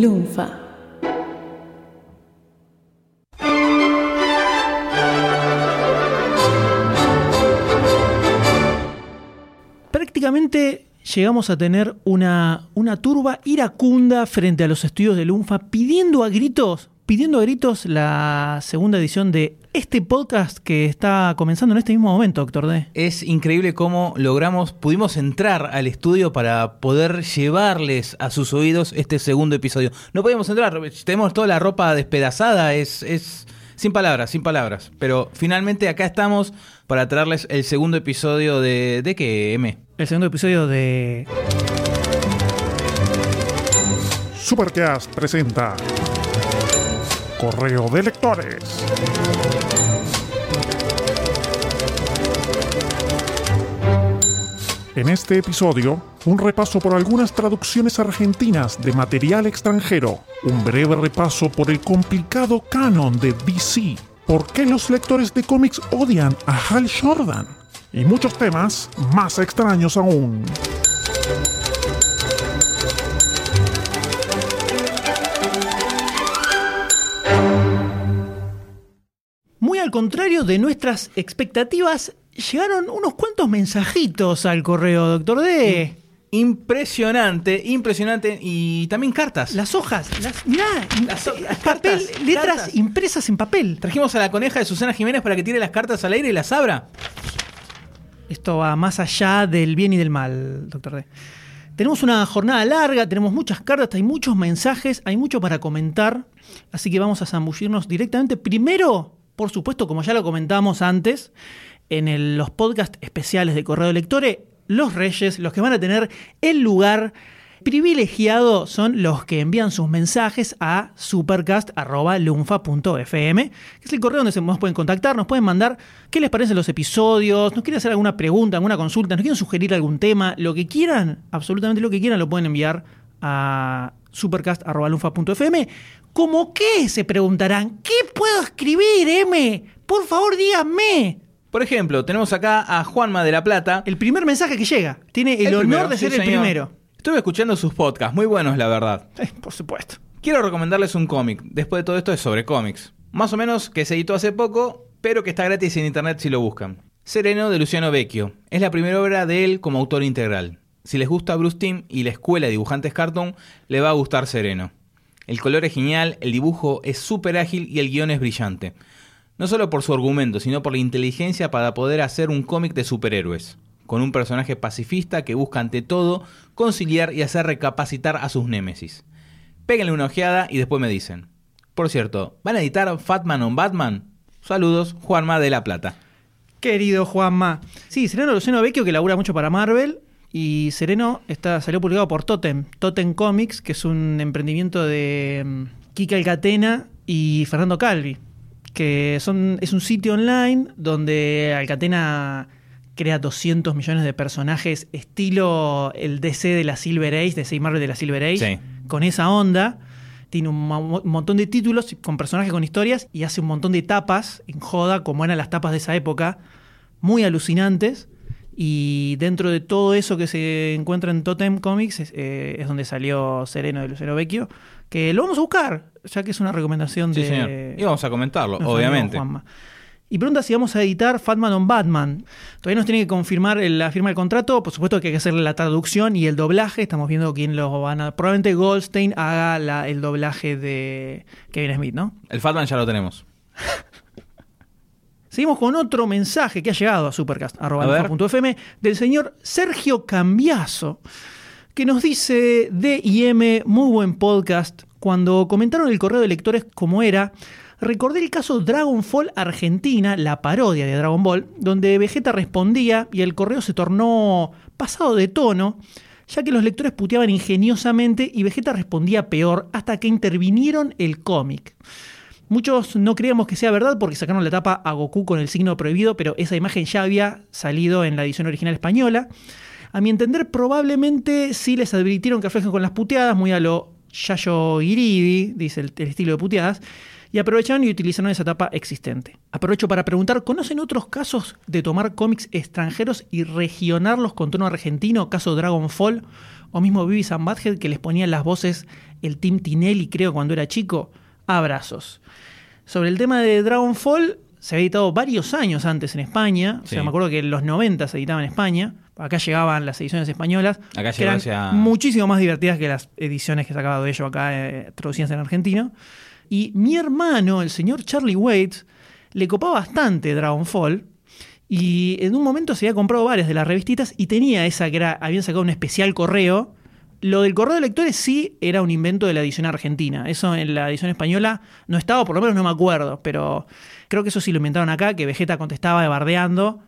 Lunfa. Prácticamente llegamos a tener una, una turba iracunda frente a los estudios de Lunfa pidiendo a gritos, pidiendo a gritos la segunda edición de este podcast que está comenzando en este mismo momento, doctor D. Es increíble cómo logramos, pudimos entrar al estudio para poder llevarles a sus oídos este segundo episodio. No podíamos entrar, tenemos toda la ropa despedazada, es, es sin palabras, sin palabras. Pero finalmente acá estamos para traerles el segundo episodio de... ¿De qué, M? El segundo episodio de... Supercast presenta Correo de Lectores. En este episodio, un repaso por algunas traducciones argentinas de material extranjero, un breve repaso por el complicado canon de DC, por qué los lectores de cómics odian a Hal Jordan, y muchos temas más extraños aún. Muy al contrario de nuestras expectativas, llegaron unos cuantos mensajitos al correo, doctor D. Impresionante, impresionante. Y también cartas. Las hojas, las, mirá, Las- las papel, cartas, letras cartas. impresas en papel. Trajimos a la coneja de Susana Jiménez para que tire las cartas al aire y las abra. Esto va más allá del bien y del mal, doctor D. Tenemos una jornada larga, tenemos muchas cartas, hay muchos mensajes, hay mucho para comentar, así que vamos a zambullirnos directamente. Primero, por supuesto, como ya lo comentamos antes, en los podcasts especiales de Correo de Lectores, los reyes, los que van a tener el lugar privilegiado son los que envían sus mensajes a supercast.lunfa.fm, que es el correo donde se nos pueden contactar, nos pueden mandar qué les parecen los episodios, nos quieren hacer alguna pregunta, alguna consulta, nos quieren sugerir algún tema, lo que quieran, absolutamente lo que quieran, lo pueden enviar a supercast.lunfa.fm. ¿Cómo qué? Se preguntarán. ¿Qué puedo escribir, M? Por favor, díganme. Por ejemplo, tenemos acá a Juanma de la Plata. El primer mensaje que llega. Tiene el, honor primero, de sí, ser el señor. primero. Estuve escuchando sus podcasts, muy buenos la verdad. Eh, por supuesto. Quiero recomendarles un cómic. Después de todo esto es sobre cómics. Más o menos que se editó hace poco, pero que está gratis en internet si lo buscan. Sereno de Luciano Vecchio. Es la primera obra de él como autor integral. Si les gusta Bruce Timm y la escuela de dibujantes cartoon, le va a gustar Sereno. El color es genial, el dibujo es súper ágil y el guion es brillante. No solo por su argumento, sino por la inteligencia para poder hacer un cómic de superhéroes, con un personaje pacifista que busca ante todo conciliar y hacer recapacitar a sus némesis. Péguenle una ojeada y después me dicen. Por cierto, ¿van a editar Fatman on Batman? Saludos, Juanma de la Plata. Querido Juanma. Sí, Sereno Luciano Vecchio, que labura mucho para Marvel. Y Sereno está, salió publicado por Totem, Totem Comics, que es un emprendimiento de mm, Kika Alcatena y Fernando Calvi. Que son, es un sitio online donde Alcatena crea 200 millones de personajes, estilo el DC de la Silver Age, DC y Marvel de la Silver Age, Sí. con esa onda. Tiene un, mo- un montón de títulos con personajes con historias y hace un montón de tapas en joda, como eran las tapas de esa época, muy alucinantes. Y dentro de todo eso que se encuentra en Totem Comics es, eh, es donde salió Sereno de Lucero Vecchio, que lo vamos a buscar, ya que es una recomendación Sí, de... señor. Y vamos a comentarlo, obviamente. Y pregunta si vamos a editar Fatman on Batman. Todavía nos tiene que confirmar la firma del contrato. Por supuesto que hay que hacerle la traducción y el doblaje. Estamos viendo quién lo van a. Probablemente Goldstein haga la- el doblaje de Kevin Smith, ¿no? El Fatman ya lo tenemos. Seguimos con otro mensaje que ha llegado a supercast.fm del señor Sergio Cambiaso, que nos dice D y M, muy buen podcast. Cuando comentaron el correo de lectores como era, recordé el caso Dragonfall Argentina, la parodia de Dragon Ball, donde Vegeta respondía y el correo se tornó pasado de tono, ya que los lectores puteaban ingeniosamente y Vegeta respondía peor hasta que intervinieron el cómic. Muchos no creíamos que sea verdad porque sacaron la tapa a Goku con el signo prohibido, pero esa imagen ya había salido en la edición original española. A mi entender, probablemente sí les advirtieron que aflejen con las puteadas, muy a lo Yayo Iridi, dice el, estilo de puteadas, y aprovecharon y utilizaron esa tapa existente. Aprovecho para preguntar, ¿conocen otros casos de tomar cómics extranjeros y regionarlos con tono argentino, caso Dragonfall, o mismo Beavis and Butthead que les ponían las voces el Team Tinelli, creo, cuando era chico. Abrazos. Sobre el tema de Dragonfall, se había editado varios años antes en España. O sea, Sí. me acuerdo que en los 90 se editaba en España. Acá llegaban las ediciones españolas. Acá que eran hacia- muchísimo más divertidas que las ediciones que sacaba de ello acá eh, traducidas en argentino. Y mi hermano, el señor Charlie Waits, le copaba bastante Dragonfall. Y en un momento se había comprado varias de las revistitas y tenía esa que era, habían sacado un especial correo. Lo del correo de lectores sí era un invento de la edición argentina. Eso en la edición española no estaba, por lo menos no me acuerdo, pero creo que eso sí lo inventaron acá, que Vegeta contestaba bardeando.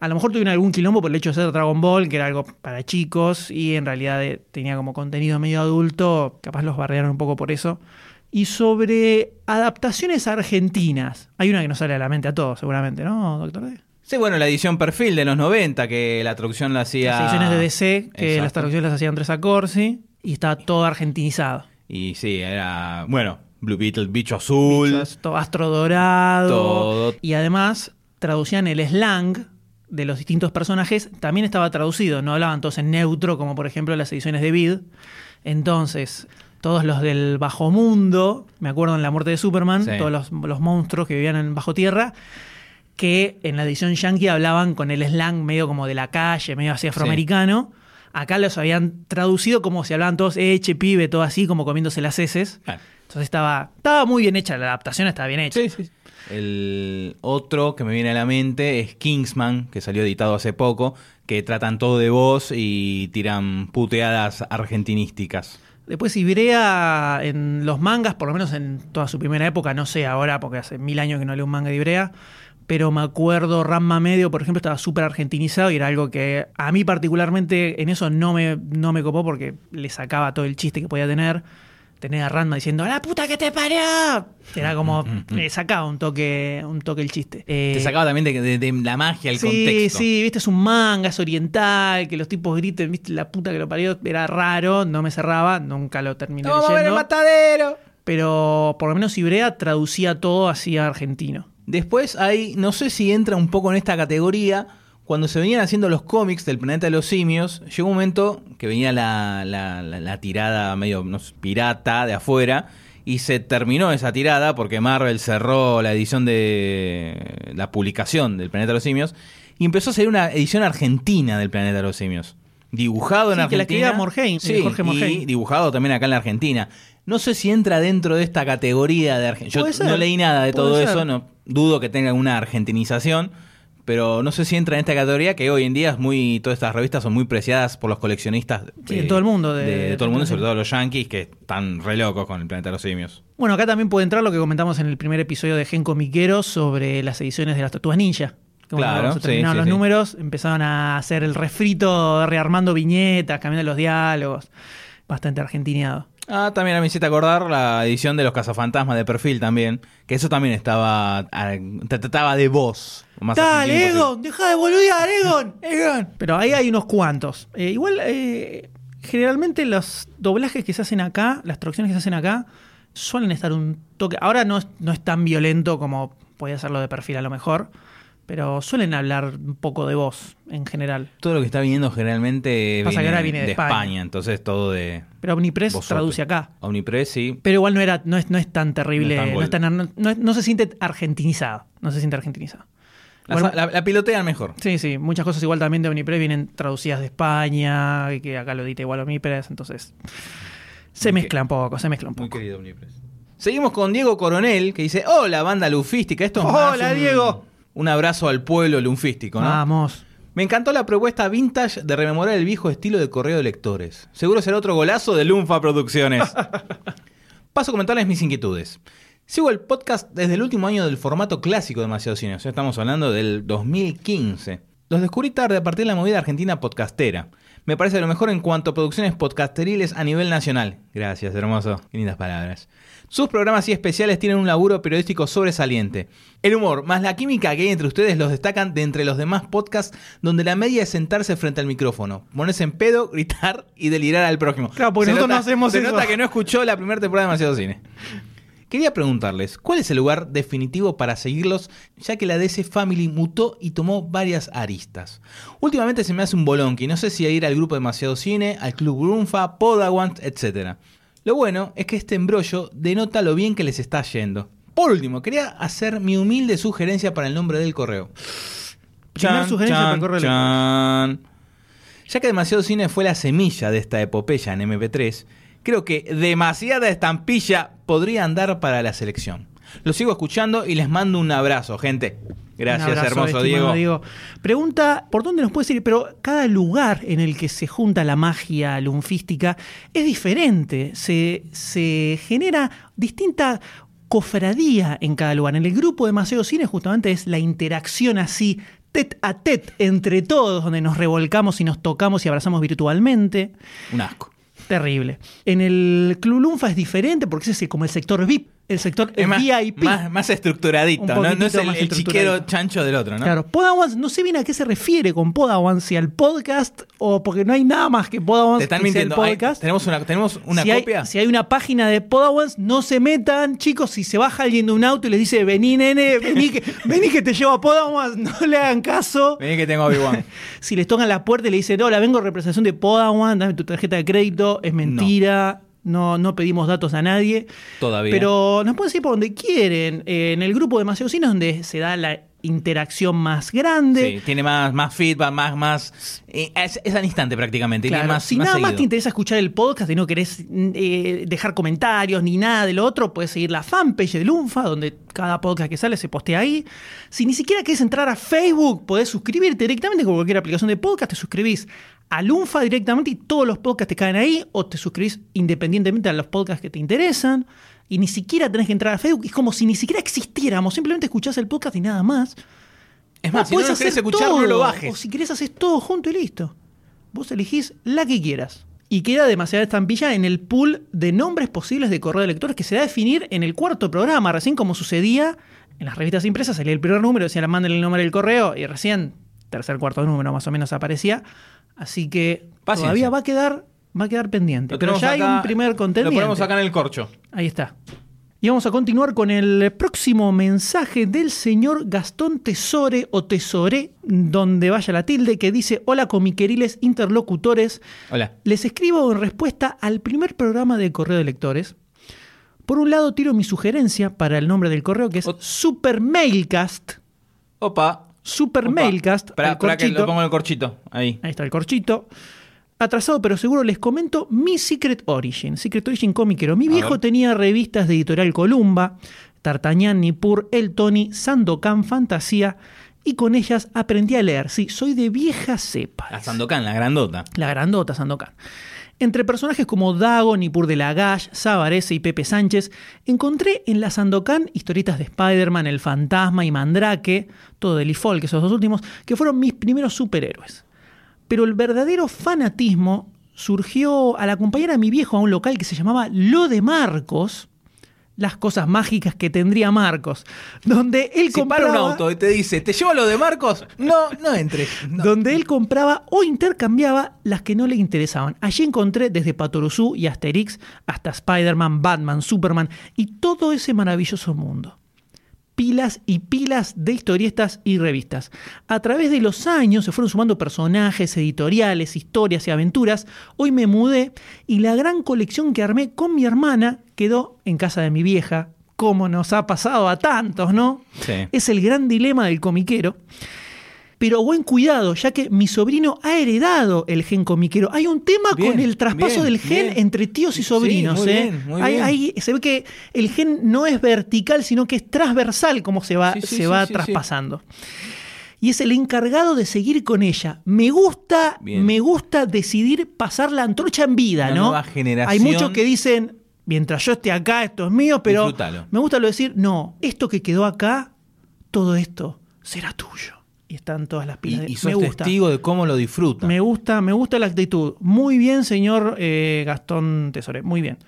A lo mejor tuvieron algún quilombo por el hecho de ser Dragon Ball, que era algo para chicos, y en realidad eh, tenía como contenido medio adulto, capaz los bardearon un poco por eso. Y sobre adaptaciones argentinas, hay una que nos sale a la mente a todos, seguramente, ¿no, doctor D? Sí, bueno, la edición perfil de los 90, que la traducción la hacía... Las ediciones de DC, que Exacto. las traducciones las hacía Andrés Acorsi, y estaba todo argentinizado. Y sí, era, bueno, Blue Beetle, Bicho Azul. Astro dorado. Todo. Y además traducían el slang de los distintos personajes. También estaba traducido, no hablaban todos en neutro, como por ejemplo las ediciones de Vid. Entonces, todos los del bajo mundo, me acuerdo en La muerte de Superman, Sí. todos los, los monstruos que vivían en bajo tierra, que en la edición yankee hablaban con el slang medio como de la calle, medio así afroamericano. Acá los habían traducido como si hablaban todos, eche, pibe, todo así, como comiéndose las heces. Claro. Entonces estaba, estaba muy bien hecha, la adaptación estaba bien hecha. El otro que me viene a la mente es Kingsman, que salió editado hace poco, que tratan todo de voz y tiran puteadas argentinísticas. Después Ibrea en los mangas, por lo menos en toda su primera época, no sé ahora, porque hace mil años que no leo un manga de Ibrea, pero me acuerdo Ramma Medio, por ejemplo, estaba súper argentinizado y era algo que a mí particularmente en eso no me, no me copó porque le sacaba todo el chiste que podía tener. Tener a Ranma diciendo, ¡la puta que te parió! Era como, le sacaba un toque, un toque el chiste. Eh, Te sacaba también de, de- de la magia, el sí, contexto. Sí, viste, es un manga, es oriental, que los tipos griten, viste, la puta que lo parió, era raro, no me cerraba, nunca lo terminé ¡Vamos a ver el leyendo. matadero! Pero por lo menos Ibrea traducía todo así a argentino. Después hay, no sé si entra un poco en esta categoría, cuando se venían haciendo los cómics del planeta de los simios, llegó un momento que venía la, la- la- la tirada medio no sé, pirata de afuera y se terminó esa tirada porque Marvel cerró la edición de la publicación del planeta de los simios y empezó a salir una edición argentina del planeta de los simios. Dibujado en Sí, que la escribía Morheim, sí, eh, Jorge y Morheim. dibujado también acá en la Argentina. No sé si entra dentro de esta categoría de Argentina. Yo ser, no leí nada de todo ser. eso, no dudo que tenga una argentinización, pero no sé si entra en esta categoría que hoy en día es muy todas estas revistas son muy preciadas por los coleccionistas Sí, de todo el mundo, de- de, de todo el mundo, sobre todo los yankees que están re locos con el planeta de los simios. Bueno, acá también puede entrar lo que comentamos en el primer episodio de Gen Comiquero sobre las ediciones de las Tortugas Ninja. Que Claro, se terminaron sí, los sí. números, empezaron a hacer el refrito, rearmando viñetas, cambiando los diálogos. Bastante argentineado. Ah, también a mí me hiciste acordar la edición de los cazafantasmas de perfil también, que eso también estaba ah, te trataba de voz. más Dale. Egon, deja de boludear, Egon, Egon. Pero ahí hay unos cuantos. Eh, igual, eh, generalmente los doblajes que se hacen acá, las traducciones que se hacen acá, suelen estar un toque. Ahora no es, no es tan violento como podía hacerlo de perfil a lo mejor, pero suelen hablar un poco de voz en general. Todo lo que está viniendo generalmente Pasa que viene, ahora viene de de España. España. entonces todo de Pero Omnipress traduce acá. Omnipress, sí. Pero igual no era, no es, no es tan terrible, No es tan no, no- se siente argentinizado. No se siente argentinizado. La, Bueno, la- la pilotean mejor. Sí, sí, muchas cosas igual también de Omnipress vienen traducidas de España, que acá lo edita igual Omnipress, entonces se Ok. mezcla un poco, se mezcla un Muy poco. querido Omnipress. Seguimos con Diego Coronel, que dice, hola banda lufística. Esto es más Hola, un- Diego. Un abrazo al pueblo lunfístico, ¿no? Vamos. Me encantó la propuesta vintage de rememorar el viejo estilo de correo de lectores. Seguro será otro golazo de Lunfa Producciones. Paso a comentarles mis inquietudes. Sigo el podcast desde el último año del formato clásico de Demasiado Cine, o sea, estamos hablando del 2015. Los descubrí tarde a partir de la movida argentina podcastera. Me parece lo mejor en cuanto a producciones podcasteriles a nivel nacional. Gracias, hermoso. Qué lindas palabras. Sus programas y especiales tienen un laburo periodístico sobresaliente. El humor más la química que hay entre ustedes los destacan de entre los demás podcasts donde la media es sentarse frente al micrófono, ponerse en pedo, gritar y delirar al prójimo. Claro, porque nosotros no hacemos se eso. nota que no escuchó la primera temporada de Demasiado Cine. Quería preguntarles, ¿cuál es el lugar definitivo para seguirlos, ya que la DC Family mutó y tomó varias aristas? Últimamente se me hace un bolonqui, no sé si ir al grupo Demasiado Cine, al Club Grunfa, Podawant, etc. Lo bueno es que este embrollo denota lo bien que les está yendo. Por último, quería hacer mi humilde sugerencia para el nombre del correo. Sugerencia para el correo chan. Ya que demasiado cine fue la semilla de esta epopeya en MP3, creo que demasiada estampilla podría andar para la selección. Lo sigo escuchando y les mando un abrazo, gente. Gracias, abrazo, hermoso Diego. Pregunta, ¿por dónde nos puedes ir? Pero cada lugar en el que se junta la magia lunfística es diferente. Se, se genera distinta cofradía en cada lugar. En el grupo de Maceo Cine justamente es la interacción así, tet a tet, entre todos, donde nos revolcamos y nos tocamos y abrazamos virtualmente. Un asco. Terrible. En el Club Lunfa es diferente porque ese es como el sector VIP, el sector más, VIP. más, más estructuradito, ¿no? No es el, chiquero chancho del otro, ¿no? Claro, Podawans, no sé bien a qué se refiere con Podawans, si al podcast o porque no hay nada más que Podawans Te están que sea el mintiendo. Hay- podcast. tenemos una, tenemos una si, hay, copia. si hay una página de Podawans, no se metan, chicos, si se baja alguien de un auto y les dice, vení nene, vení que, vení que te llevo a Podawans, no le hagan caso. Vení que tengo Obi-Wan. Si les tocan la puerta y le dicen, hola, vengo en representación de Podawans, dame tu tarjeta de crédito, es mentira. No, no pedimos datos a nadie. Todavía. Pero nos pueden seguir por donde quieren. Eh, en el grupo de Maceo Cine es donde se da la interacción más grande. Sí, tiene más, más feedback, más, más. eh, es, es al instante prácticamente. tiene Claro, más, si más nada más te interesa escuchar el podcast y no querés eh, dejar comentarios ni nada de lo otro, puedes seguir la fanpage de Lunfa, donde cada podcast que sale se postea ahí. Si ni siquiera querés entrar a Facebook, podés suscribirte directamente con cualquier aplicación de podcast, te suscribís a Lunfa directamente y todos los podcasts te caen ahí, o te suscribís independientemente a los podcasts que te interesan. Y ni siquiera tenés que entrar a Facebook, es como si ni siquiera existiéramos, simplemente escuchás el podcast y nada más. Es más, Vos si no lo querés escuchar, no lo O bajes. si querés, haces todo junto y listo. Vos elegís la que quieras. Y queda demasiada estampilla en el pool de nombres posibles de correo de lectores que se da a definir en el cuarto programa, recién como sucedía en las revistas impresas, salía el primer número, decía, manden el nombre del correo, y recién, tercer, cuarto número más o menos aparecía. Así que Paciencia. todavía va a quedar, va a quedar pendiente. Lo Pero ya hay un primer contendiente. Lo ponemos acá en el corcho. Ahí está. Y vamos a continuar con el próximo mensaje del señor Gastón Tesore o Tesoré, donde vaya la tilde, que dice, hola comiqueriles interlocutores, Hola. les escribo en respuesta al primer programa de correo de lectores. Por un lado tiro mi sugerencia para el nombre del correo, que es Ot- Super Mailcast. Opa. Super Opa. Mailcast. Esperá que lo pongo en el corchito. Ahí. Ahí está el corchito. Atrasado, pero seguro les comento mi Secret Origin. Secret Origin comiquero. Mi A viejo ver. tenía revistas de editorial Columba, Tartañán, Nippur, El Tony, Sandokan, Fantasía, y con ellas aprendí a leer. Sí, soy de vieja cepa. La Sandokan, la grandota. La grandota Sandokan. Entre personajes como Dago, Nippur de Lagash, Sabarese y Pepe Sánchez, encontré en la Sandokan historietas de Spider-Man, El Fantasma y Mandrake, todo de Lee Falk, esos dos últimos, que fueron mis primeros superhéroes. Pero el verdadero fanatismo surgió al acompañar a mi viejo a un local que se llamaba Lo de Marcos, las cosas mágicas que tendría Marcos, donde él Si para compraba un auto y te dice, ¿te llevo lo de Marcos? No, no entres. No. donde él compraba o intercambiaba las que no le interesaban. Allí encontré desde Patoruzú y Asterix hasta Spider-Man, Batman, Superman y todo ese maravilloso mundo. Pilas y pilas de historietas y revistas. A través de los años se fueron sumando personajes, editoriales, historias y aventuras. Hoy me mudé y la gran colección que armé con mi hermana quedó en casa de mi vieja, como nos ha pasado a tantos, ¿no? Sí. Es el gran dilema del comiquero. Pero buen cuidado, ya que mi sobrino ha heredado el gen comiquero. Hay un tema Bien, con el traspaso bien, del gen bien. entre tíos y Sí, sobrinos. muy ¿eh? bien, muy Hay- bien. hay- se ve que el gen no es vertical, sino que es transversal como se va, Sí, sí, se sí, va sí, sí. traspasando. Y es el encargado de seguir con ella. Me gusta, Bien. me gusta decidir pasar la antorcha en vida, Una ¿no? nueva generación. Hay muchos que dicen, mientras yo esté acá, esto es mío, pero me gusta lo de decir, no, esto que quedó acá, todo esto será tuyo. Y están todas las pilas. de- Y, y me gusta. testigo de cómo lo disfruta. Me gusta, me gusta la actitud. Muy bien, señor eh, Gastón Tesore. Muy bien.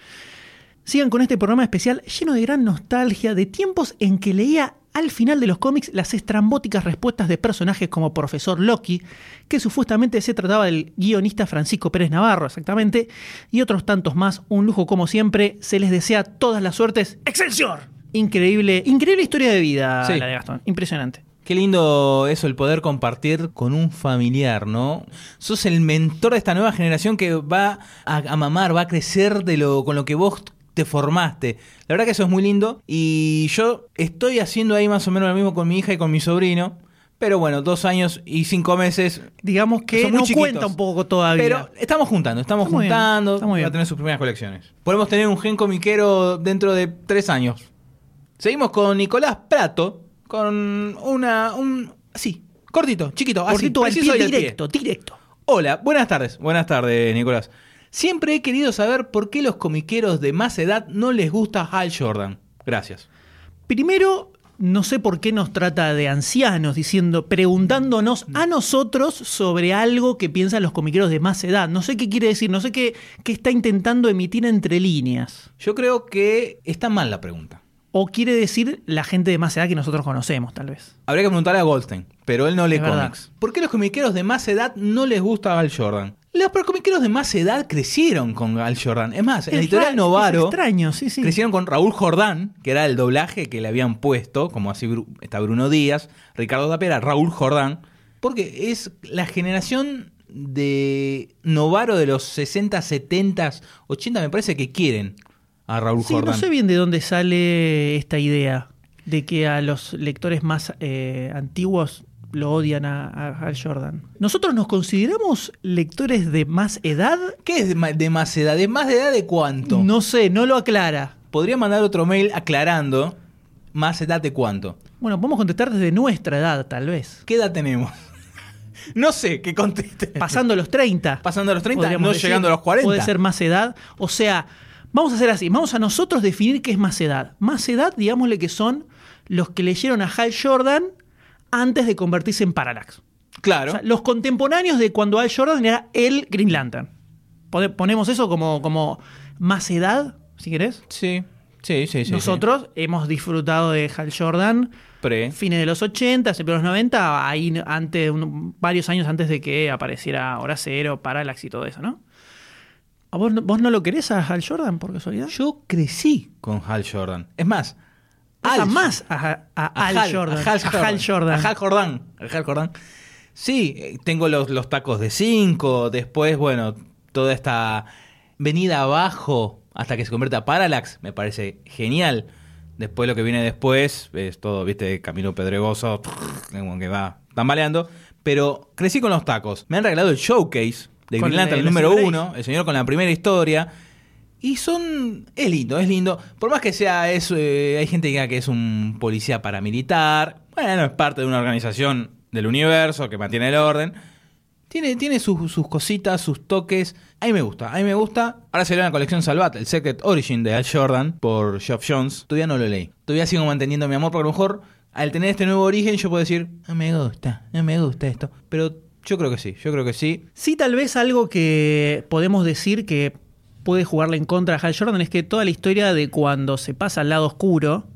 Sigan con este programa especial lleno de gran nostalgia de tiempos en que leía al final de los cómics las estrambóticas respuestas de personajes como Profesor Loki, que supuestamente se trataba del guionista Francisco Pérez Navarro, exactamente, y otros tantos más. Un lujo como siempre. Se les desea todas las suertes. ¡Excelsior! Increíble, increíble historia de vida Sí. la de Gastón. Impresionante. Qué lindo eso, el poder compartir con un familiar, ¿no? Sos el mentor de esta nueva generación que va a, a mamar, va a crecer de lo, con lo que vos te formaste. La verdad que eso es muy lindo. Y yo estoy haciendo ahí más o menos lo mismo con mi hija y con mi sobrino. Pero bueno, dos años y cinco meses. Digamos que Son muy no chiquitos. cuenta un poco todavía. Pero estamos juntando, estamos bien, juntando. Va bien. a tener sus primeras colecciones. Podemos tener un gen comiquero dentro de tres años. Seguimos con Nicolás Prato. Con una. un Sí, cortito, chiquito. así, pie al pie. directo, directo. Hola, buenas tardes. Buenas tardes, Nicolás. Siempre he querido saber por qué los comiqueros de más edad no les gusta Hal Jordan. Gracias. Primero, no sé por qué nos trata de ancianos, diciendo, preguntándonos a nosotros sobre algo que piensan los comiqueros de más edad. No sé qué quiere decir, no sé qué, qué está intentando emitir entre líneas. Yo creo que está mal la pregunta. O quiere decir la gente de más edad que nosotros conocemos, tal vez. Habría que preguntarle a Goldstein, pero él no lee Es verdad. cómics. ¿Por qué los comiqueros de más edad no les gusta Hal Jordan? Los comiqueros de más edad crecieron con Hal Jordan. Es más, en Es Editorial Novaro extraño, sí, sí. crecieron con Raúl Jordán, que era el doblaje que le habían puesto, como así está Bruno Díaz, Ricardo Tapera, Raúl Jordán, porque es la generación de Novaro de los 60, 70, 80, me parece que quieren a Raúl Sí, Jordán. no sé bien de dónde sale esta idea de que a los lectores más eh, antiguos lo odian a, a Jordan. ¿Nosotros nos consideramos lectores de más edad? ¿Qué es de ma- de más edad? ¿De más de edad de cuánto? No sé, no lo aclara. Podría mandar otro mail aclarando más edad de cuánto. Bueno, podemos contestar desde nuestra edad, tal vez. ¿Qué edad tenemos? no sé qué conteste. Pasando los 30. Pasando los 30, podríamos no decir. llegando a los 40. Puede ser más edad. O sea, vamos a hacer así. Vamos a nosotros definir qué es más edad. Más edad, digámosle que son los que leyeron a Hal Jordan antes de convertirse en Parallax. Claro. O sea, los contemporáneos de cuando Al Jordan era el Green Lantern. Pone- Ponemos eso como, como más edad, si querés. sí, sí, sí, sí. Nosotros hemos disfrutado de Hal Jordan. Pre. fines de los 80, principios de los 90, ahí antes, un- varios años antes de que apareciera Hora Cero, Parallax y todo eso, ¿no? ¿A vos, no- vos no lo querés a Hal Jordan por casualidad? Yo crecí con Hal Jordan. Es más, Al- más a, a a Al Jordan. Hal a Hal Jordan. A Hal Jordan. a Hal Jordan. Sí, tengo los, los tacos de 5. Después, bueno, toda esta venida abajo hasta que se convierta a Parallax me parece genial. Después lo que viene después es todo, viste, camino pedregoso, como que va tambaleando. Pero crecí con los tacos. Me han regalado el showcase de Green Lantern, el- número uno, el señor con la primera historia. Y son. Es lindo, es lindo. Por más que sea. Es, eh, hay gente que diga que es un policía paramilitar. Bueno, es parte de una organización del universo que mantiene el orden. Tiene, tiene sus, sus cositas, sus toques. A mí me gusta, a mí me gusta. Ahora salió una colección Salvat, el Secret Origin de Al Jordan por Geoff Jones. Todavía no lo leí. Todavía sigo manteniendo mi amor, porque a lo mejor al tener este nuevo origen yo puedo decir, no me gusta, no me gusta esto. Pero yo creo que sí, yo creo que sí. Sí, tal vez algo que podemos decir que puede jugarle en contra a Hal Jordan es que toda la historia de cuando se pasa al lado oscuro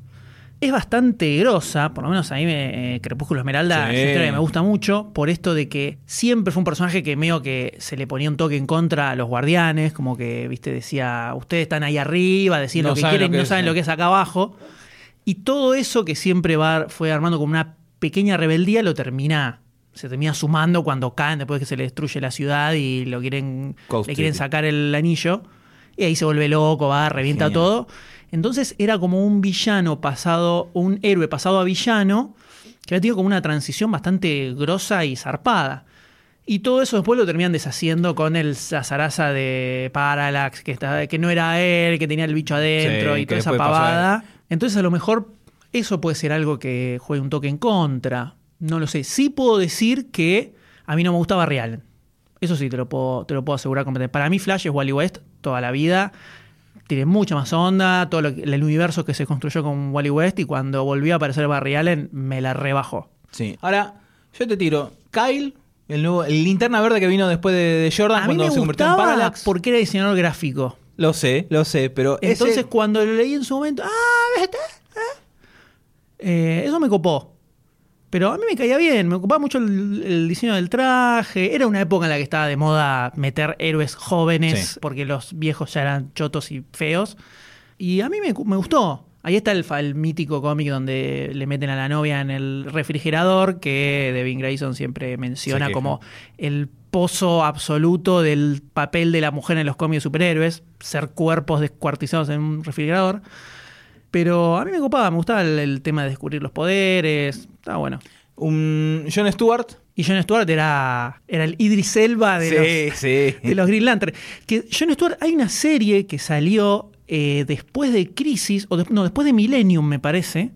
es bastante grosa, por lo menos a mí me, eh, Crepúsculo Esmeralda Sí. es una historia que me gusta mucho, por esto de que siempre fue un personaje que medio que se le ponía un toque en contra a los guardianes, como que, viste, decía, ustedes están ahí arriba, decían No lo que quieren lo que no es, saben lo que es acá abajo. Y todo eso que siempre va, fue armando como una pequeña rebeldía lo termina, se termina sumando cuando caen después que se le destruye la ciudad y lo quieren, Coast le quieren City. sacar el anillo. Y ahí se vuelve loco, va, revienta Genial. todo. Entonces era como un villano pasado, un héroe pasado a villano, que había tenido como una transición bastante grosa y zarpada. Y todo eso después lo terminan deshaciendo con el zaraza de Parallax, que, estaba- que no era él, que tenía el bicho adentro Sí, y toda esa pavada. Entonces a lo mejor eso puede ser algo que juegue un toque en contra. No lo sé. Sí puedo decir que a mí no me gustaba Barry Allen. Eso sí, te lo puedo, te lo puedo asegurar completamente. Para mí Flash es Wally West toda la vida. Tiene mucha más onda, todo lo que- el universo que se construyó con Wally West y cuando volvió a aparecer Barry Allen me la rebajó. Sí. Ahora, yo te tiro. Kyle, el nuevo, el linterna verde que vino después de, de Jordan A mí cuando me se convirtió en Parallax. porque era diseñador gráfico. Lo sé, lo sé, pero Entonces ese- cuando lo leí en su momento, ah, ¿viste? ¿Eh? Eh, eso me copó. Pero a mí me caía bien, me ocupaba mucho el, el diseño del traje. Era una época en la que estaba de moda meter héroes jóvenes Sí. porque los viejos ya eran chotos y feos. Y a mí me, me gustó. Ahí está el, mítico cómic donde le meten a la novia en el refrigerador, que Devin Grayson siempre menciona como el pozo absoluto del papel de la mujer en los cómics de superhéroes, ser cuerpos descuartizados en un refrigerador. Pero a mí me copaba, me gustaba el, el tema de descubrir los poderes, estaba bueno. Un John Stewart. Y John Stewart era, era el Idris Elba de los, sí. de los Green Lantern. Que John Stewart, hay una serie que salió eh, después de Crisis, o de- no, después de Millennium, me parece.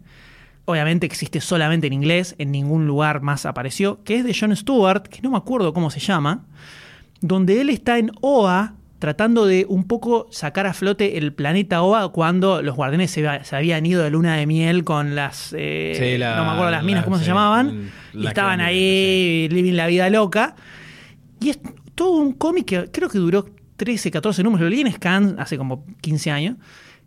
Obviamente existe solamente en inglés, en ningún lugar más apareció, que es de John Stewart, que no me acuerdo cómo se llama, donde él está en OA tratando de un poco sacar a flote el planeta OA cuando los guardianes se, habían ido de luna de miel con las... eh, Sí, la- no me acuerdo las minas, la- ¿cómo se sí, llamaban? la y estaban ahí, living la vida loca. Y es todo un cómic que creo que duró 13, 14 números. Lo leí en Scan hace como 15 años.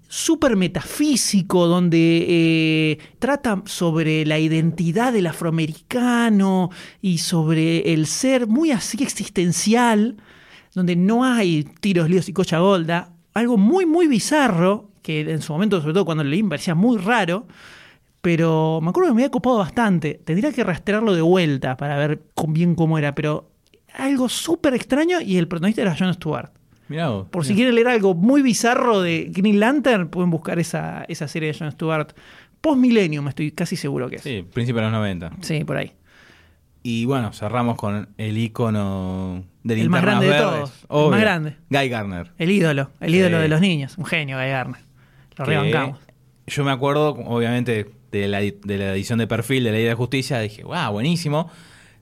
Súper metafísico, donde eh, trata sobre la identidad del afroamericano y sobre el ser muy así existencial, donde no hay tiros, líos y cocha golda. Algo muy, muy bizarro, que en su momento, sobre todo cuando lo leí, me parecía muy raro. Pero me acuerdo que me había copado bastante. Tendría que rastrearlo de vuelta para ver con- bien cómo era. Pero algo súper extraño y el protagonista era Jon Stewart. Mirá vos. Por si quieren leer algo muy bizarro de Green Lantern, pueden buscar esa, esa serie de Jon Stewart. Post Millennium, estoy casi seguro que es. Sí, príncipe de los 90. Sí, por ahí. Y bueno, cerramos con el icono del El más grande de todos. El Obvio. más grande. Guy Garner. El ídolo, el ídolo Sí. de los niños. Un genio, Guy Garner. Lo que rebancamos. Yo me acuerdo, obviamente, de la, de la edición de perfil de la Ley de Justicia. Dije, wow, buenísimo.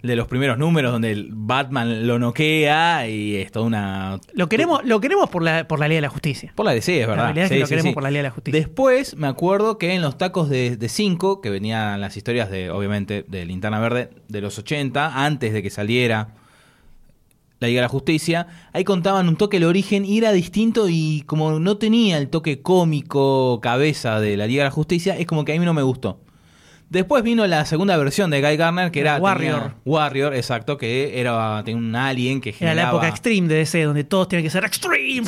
De los primeros números donde el Batman lo noquea y es toda una. Lo queremos, lo queremos por la, por la ley de la justicia. Por la DC, es verdad. La realidad es que Sí, lo sí, queremos sí. por la ley de la justicia. Después me acuerdo que en los tacos de 5, que venían las historias de, obviamente, de Linterna Verde de los 80, antes de que saliera la Liga de la Justicia, ahí contaban un toque el origen y era distinto y como no tenía el toque cómico cabeza de la Liga de la Justicia, es como que a mí no me gustó. Después vino la segunda versión de Guy Garner, que era... Warrior. tenía- Warrior, exacto, que era tenía un alien que Era generaba... la época extreme de DC, donde todos tienen que ser extreme.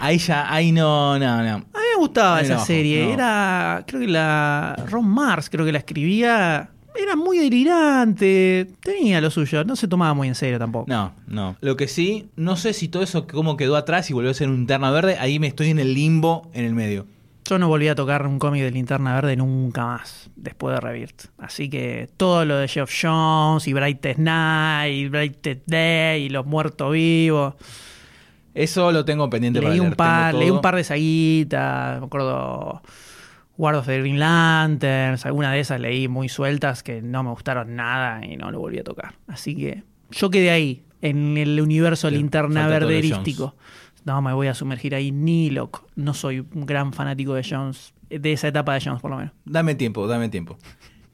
Ahí ya, ahí no, no, no. A mí me gustaba esa serie. no. Era, creo que la Ron Mars, creo que la escribía. Era muy delirante. Tenía lo suyo. No se tomaba muy en serio tampoco. No, no. Lo que sí, no sé si todo eso cómo quedó atrás y volvió a ser un Linterna Verde, ahí me estoy en el limbo en el medio. Yo no volví a tocar un cómic de Linterna Verde nunca más, después de Rebirth. Así que todo lo de Jeff Jones y Brightest Night, y Brightest Day y los muertos vivos. Eso lo tengo pendiente para Leí un leer. par, tengo leí un par de saguitas, me acuerdo Guard of the Green Lanterns, alguna de esas leí muy sueltas que no me gustaron nada y no lo volví a tocar. Así que yo quedé ahí, en el universo Te linterna de verderístico. No me voy a sumergir ahí ni loco. No soy un gran fanático de Jones, de esa etapa de Jones por lo menos. Dame tiempo, dame tiempo.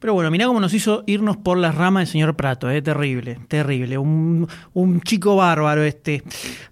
Pero bueno, mirá cómo nos hizo irnos por las ramas el señor Prato, ¿eh? terrible, terrible. Un, un chico bárbaro este.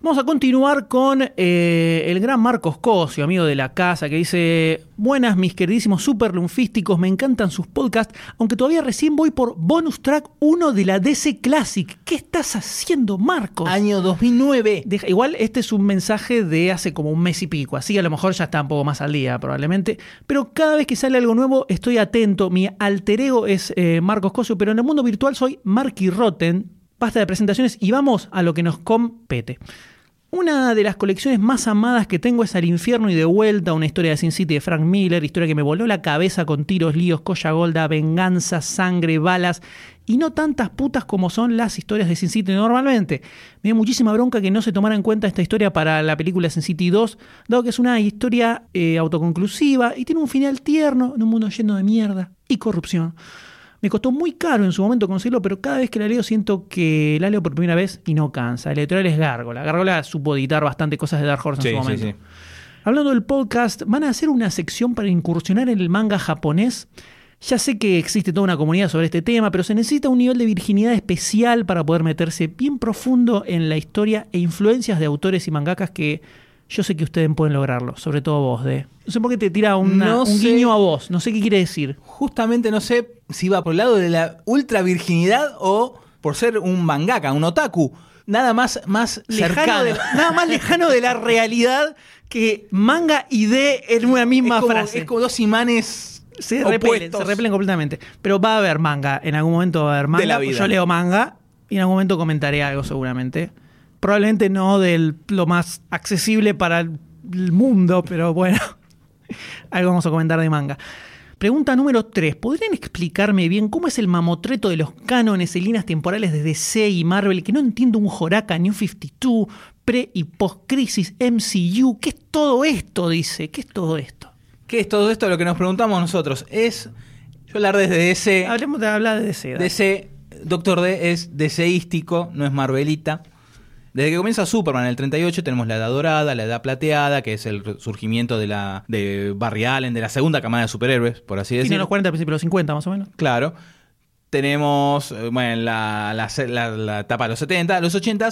Vamos a continuar con eh, el gran Marcos Cosio, amigo de la casa, que dice: Buenas, mis queridísimos super lunfísticos, me encantan sus podcasts, aunque todavía recién voy por bonus track 1 de la DC Classic. ¿Qué estás haciendo, Marcos? Año 2009. Deja- igual este es un mensaje de hace como un mes y pico, así que a lo mejor ya está un poco más al día probablemente. Pero cada vez que sale algo nuevo estoy atento. Mi alter ego es eh, Marcos Cosio, pero en el mundo virtual soy Marky Rotten. Basta de presentaciones y vamos a lo que nos compete. Una de las colecciones más amadas que tengo es Al infierno y de vuelta, una historia de Sin City de Frank Miller, historia que me voló la cabeza con tiros, líos, colla golda, venganza, sangre, balas y no tantas putas como son las historias de Sin City normalmente. Me dio muchísima bronca que no se tomara en cuenta esta historia para la película Sin City 2, dado que es una historia eh, autoconclusiva y tiene un final tierno en un mundo lleno de mierda y corrupción. Me costó muy caro en su momento conseguirlo, pero cada vez que la leo siento que la leo por primera vez y no cansa. El editorial es Gárgola. Gárgola supo editar bastante cosas de Dark Horse en su sí, momento. sí. Hablando del podcast, van a hacer una sección para incursionar en el manga japonés. Ya sé que existe toda una comunidad sobre este tema, pero se necesita un nivel de virginidad especial para poder meterse bien profundo en la historia e influencias de autores y mangakas que yo sé que ustedes pueden lograrlo, sobre todo vos, de. No sé por qué te tira una- No un sé. guiño a vos, no sé qué quiere decir. Justamente no sé si va por el lado de la ultra virginidad o por ser un mangaka, un otaku. Nada más, más lejano de- nada más lejano de la realidad que manga y D en una misma es como, frase. es como dos imanes se repelen, se repelen completamente. Pero va a haber manga, en algún momento va a haber manga. la vida. Yo leo manga y en algún momento comentaré algo seguramente. Probablemente no de lo más accesible para el mundo, pero bueno, algo vamos a comentar de manga. Pregunta número 3. ¿Podrían explicarme bien cómo es el mamotreto de los cánones en líneas temporales de DC y Marvel? Que no entiendo un Joraka, New 52, pre y post-crisis, MCU. ¿Qué es todo esto? Dice. ¿Qué es todo esto? ¿Qué es todo esto? Lo que nos preguntamos nosotros es. Yo hablar desde DC. Hablemos de hablar de DC. DC, Doctor D es DCístico, no es Marvelita. Desde que comienza Superman en el 38 tenemos la edad dorada, la edad plateada, que es el surgimiento de la de Barry Allen, de la segunda camada de superhéroes, por así decirlo. los 40, principios de los 50, más o menos. Claro. Tenemos, eh, bueno, la, la, la- la etapa de los 70, los 80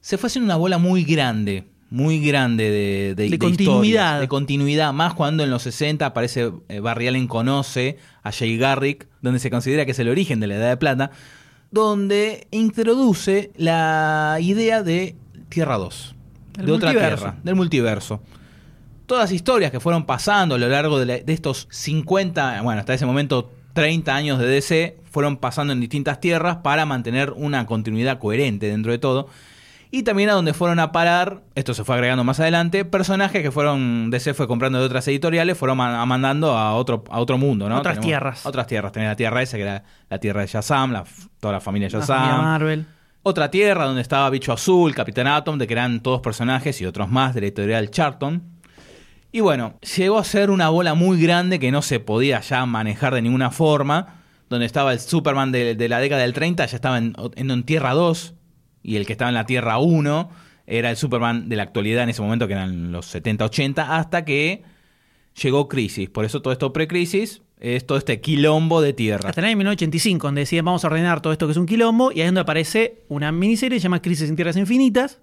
se fue haciendo una bola muy grande, muy grande de, de, De de continuidad. de continuidad, más cuando en los 60 aparece eh, Barry Allen conoce a Jay Garrick, donde se considera que es el origen de la Edad de Plata, donde introduce la idea de Tierra 2, Del de otra. Tierra, del multiverso todas las historias que fueron pasando a lo largo de, la- de estos 50, bueno, hasta ese momento 30 años de DC, fueron pasando en distintas tierras para mantener una continuidad coherente dentro de todo. Y también a donde fueron a parar, esto se fue agregando más adelante, personajes que fueron, DC fue comprando de otras editoriales, fueron ma- mandando a otro, a otro mundo, ¿no? Otras tierras. Otras tierras. Tenés la tierra esa, que era la tierra de Shazam, la, toda la familia La Shazam. familia Marvel. Otra tierra donde estaba Bicho Azul, Capitán Atom, de que eran todos personajes y otros más de la editorial Charlton. Y bueno, llegó a ser una bola muy grande que no se podía ya manejar de ninguna forma. Donde estaba el Superman de, de la década del 30, ya estaba en, en, en Tierra 2. Y el que estaba en la Tierra 1 era el Superman de la actualidad en ese momento, que eran los 70-80, hasta que llegó Crisis. Por eso todo esto pre-Crisis es todo este quilombo de tierra. Hasta el año 1985, donde decían vamos a ordenar todo esto que es un quilombo, y ahí es donde aparece una miniserie que se llama Crisis en Tierras Infinitas,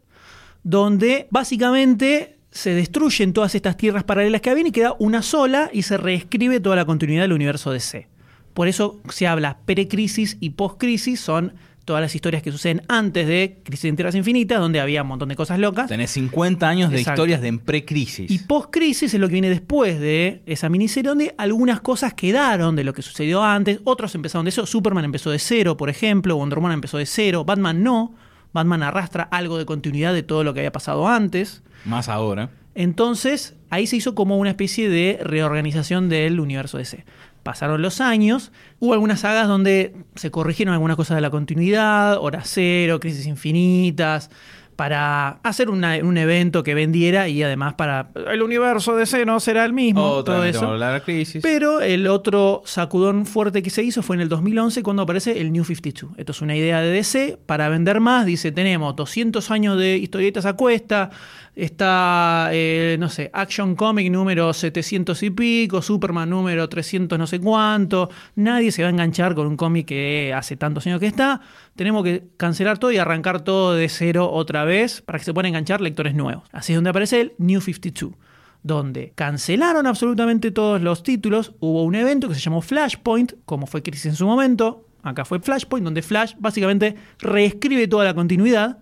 donde básicamente se destruyen todas estas tierras paralelas que habían y queda una sola y se reescribe toda la continuidad del universo DC. Por eso se habla pre-crisis y post-crisis, son todas las historias que suceden antes de Crisis en Tierras Infinitas, donde había un montón de cosas locas. Tenés 50 años de historias de en pre-crisis. Y post-crisis es lo que viene después de esa miniserie, donde algunas cosas quedaron de lo que sucedió antes, otros empezaron de eso. Superman empezó de cero, por ejemplo, Wonder Woman empezó de cero, Batman no. Batman arrastra algo de continuidad de todo lo que había pasado antes. Más ahora. Entonces, ahí se hizo como una especie de reorganización del universo DC. Pasaron los años, hubo algunas sagas donde se corrigieron algunas cosas de la continuidad, Hora Cero, Crisis Infinitas, para hacer una- un evento que vendiera y además para el universo DC no será el mismo, Otra todo eso. la crisis. Pero el otro sacudón fuerte que se hizo fue en el 2011 cuando aparece el New 52. Esto es una idea de DC para vender más. Dice, tenemos 200 años de historietas a cuesta. Está, eh, no sé, Action Comic número 700 y pico, Superman número 300 no sé cuánto. Nadie se va a enganchar con un cómic que hace tantos años que está. Tenemos que cancelar todo y arrancar todo de cero otra vez para que se puedan enganchar lectores nuevos. Así es donde aparece el New 52 donde cancelaron absolutamente todos los títulos. Hubo un evento que se llamó Flashpoint, como fue Crisis en su momento. Acá fue Flashpoint, donde Flash básicamente reescribe toda la continuidad.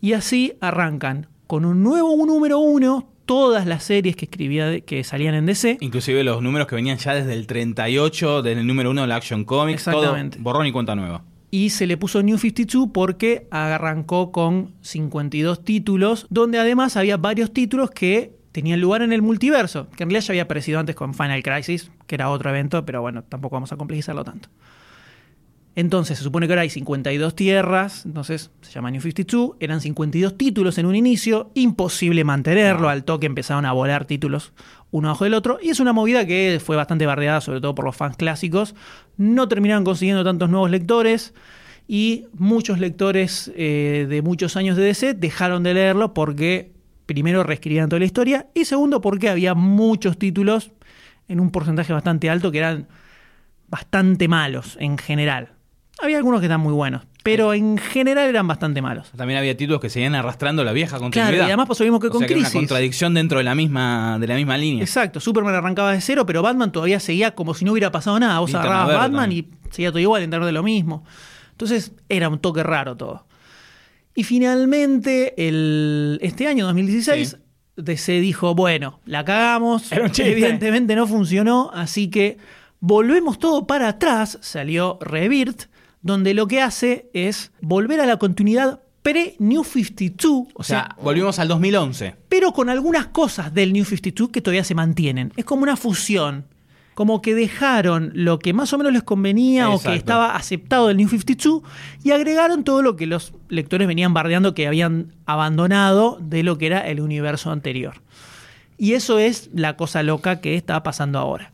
Y así arrancan con un nuevo número uno todas las series que escribía que salían en DC. Inclusive los números que venían ya desde el 38, desde el número 1 de la Action Comics, todo Exactamente. borrón y cuenta nueva. Y se le puso New 52 porque arrancó con 52 títulos, donde además había varios títulos que tenían lugar en el multiverso, que en realidad ya había aparecido antes con Final Crisis, que era otro evento, pero bueno, tampoco vamos a complejizarlo tanto. Entonces, se supone que ahora hay 52 tierras, entonces se llama New 52, eran 52 títulos en un inicio, imposible mantenerlo, al toque empezaron a volar títulos uno abajo del otro, y es una movida que fue bastante bardeada, sobre todo por los fans clásicos, no terminaron consiguiendo tantos nuevos lectores, y muchos lectores eh, de muchos años de DC dejaron de leerlo porque primero reescribían toda la historia, y segundo porque había muchos títulos en un porcentaje bastante alto que eran bastante malos en general. Había algunos que eran muy buenos, pero en general eran bastante malos. También había títulos que seguían arrastrando la vieja continuidad. Claro, y además pasó lo mismo que O con sea, que era Crisis. una contradicción dentro de la misma, de la misma línea. Exacto, Superman arrancaba de cero, pero Batman todavía seguía como si no hubiera pasado nada. Vos agarrabas Batman también. y seguía todo igual, entender de lo mismo. Entonces era un toque raro todo. Y finalmente, el, este año 2016, Sí. DC dijo, bueno, la cagamos, Era un chiste. evidentemente no funcionó, así que volvemos todo para atrás, salió Rebirth, donde lo que hace es volver a la continuidad pre-New 52, O sea, volvimos al 2011. pero con algunas cosas del New 52 que todavía se mantienen. Es como una fusión. Como que dejaron lo que más o menos les convenía o que estaba aceptado del New 52 y agregaron todo lo que los lectores venían bardeando que habían abandonado de lo que era el universo anterior. Y eso es la cosa loca que está pasando ahora.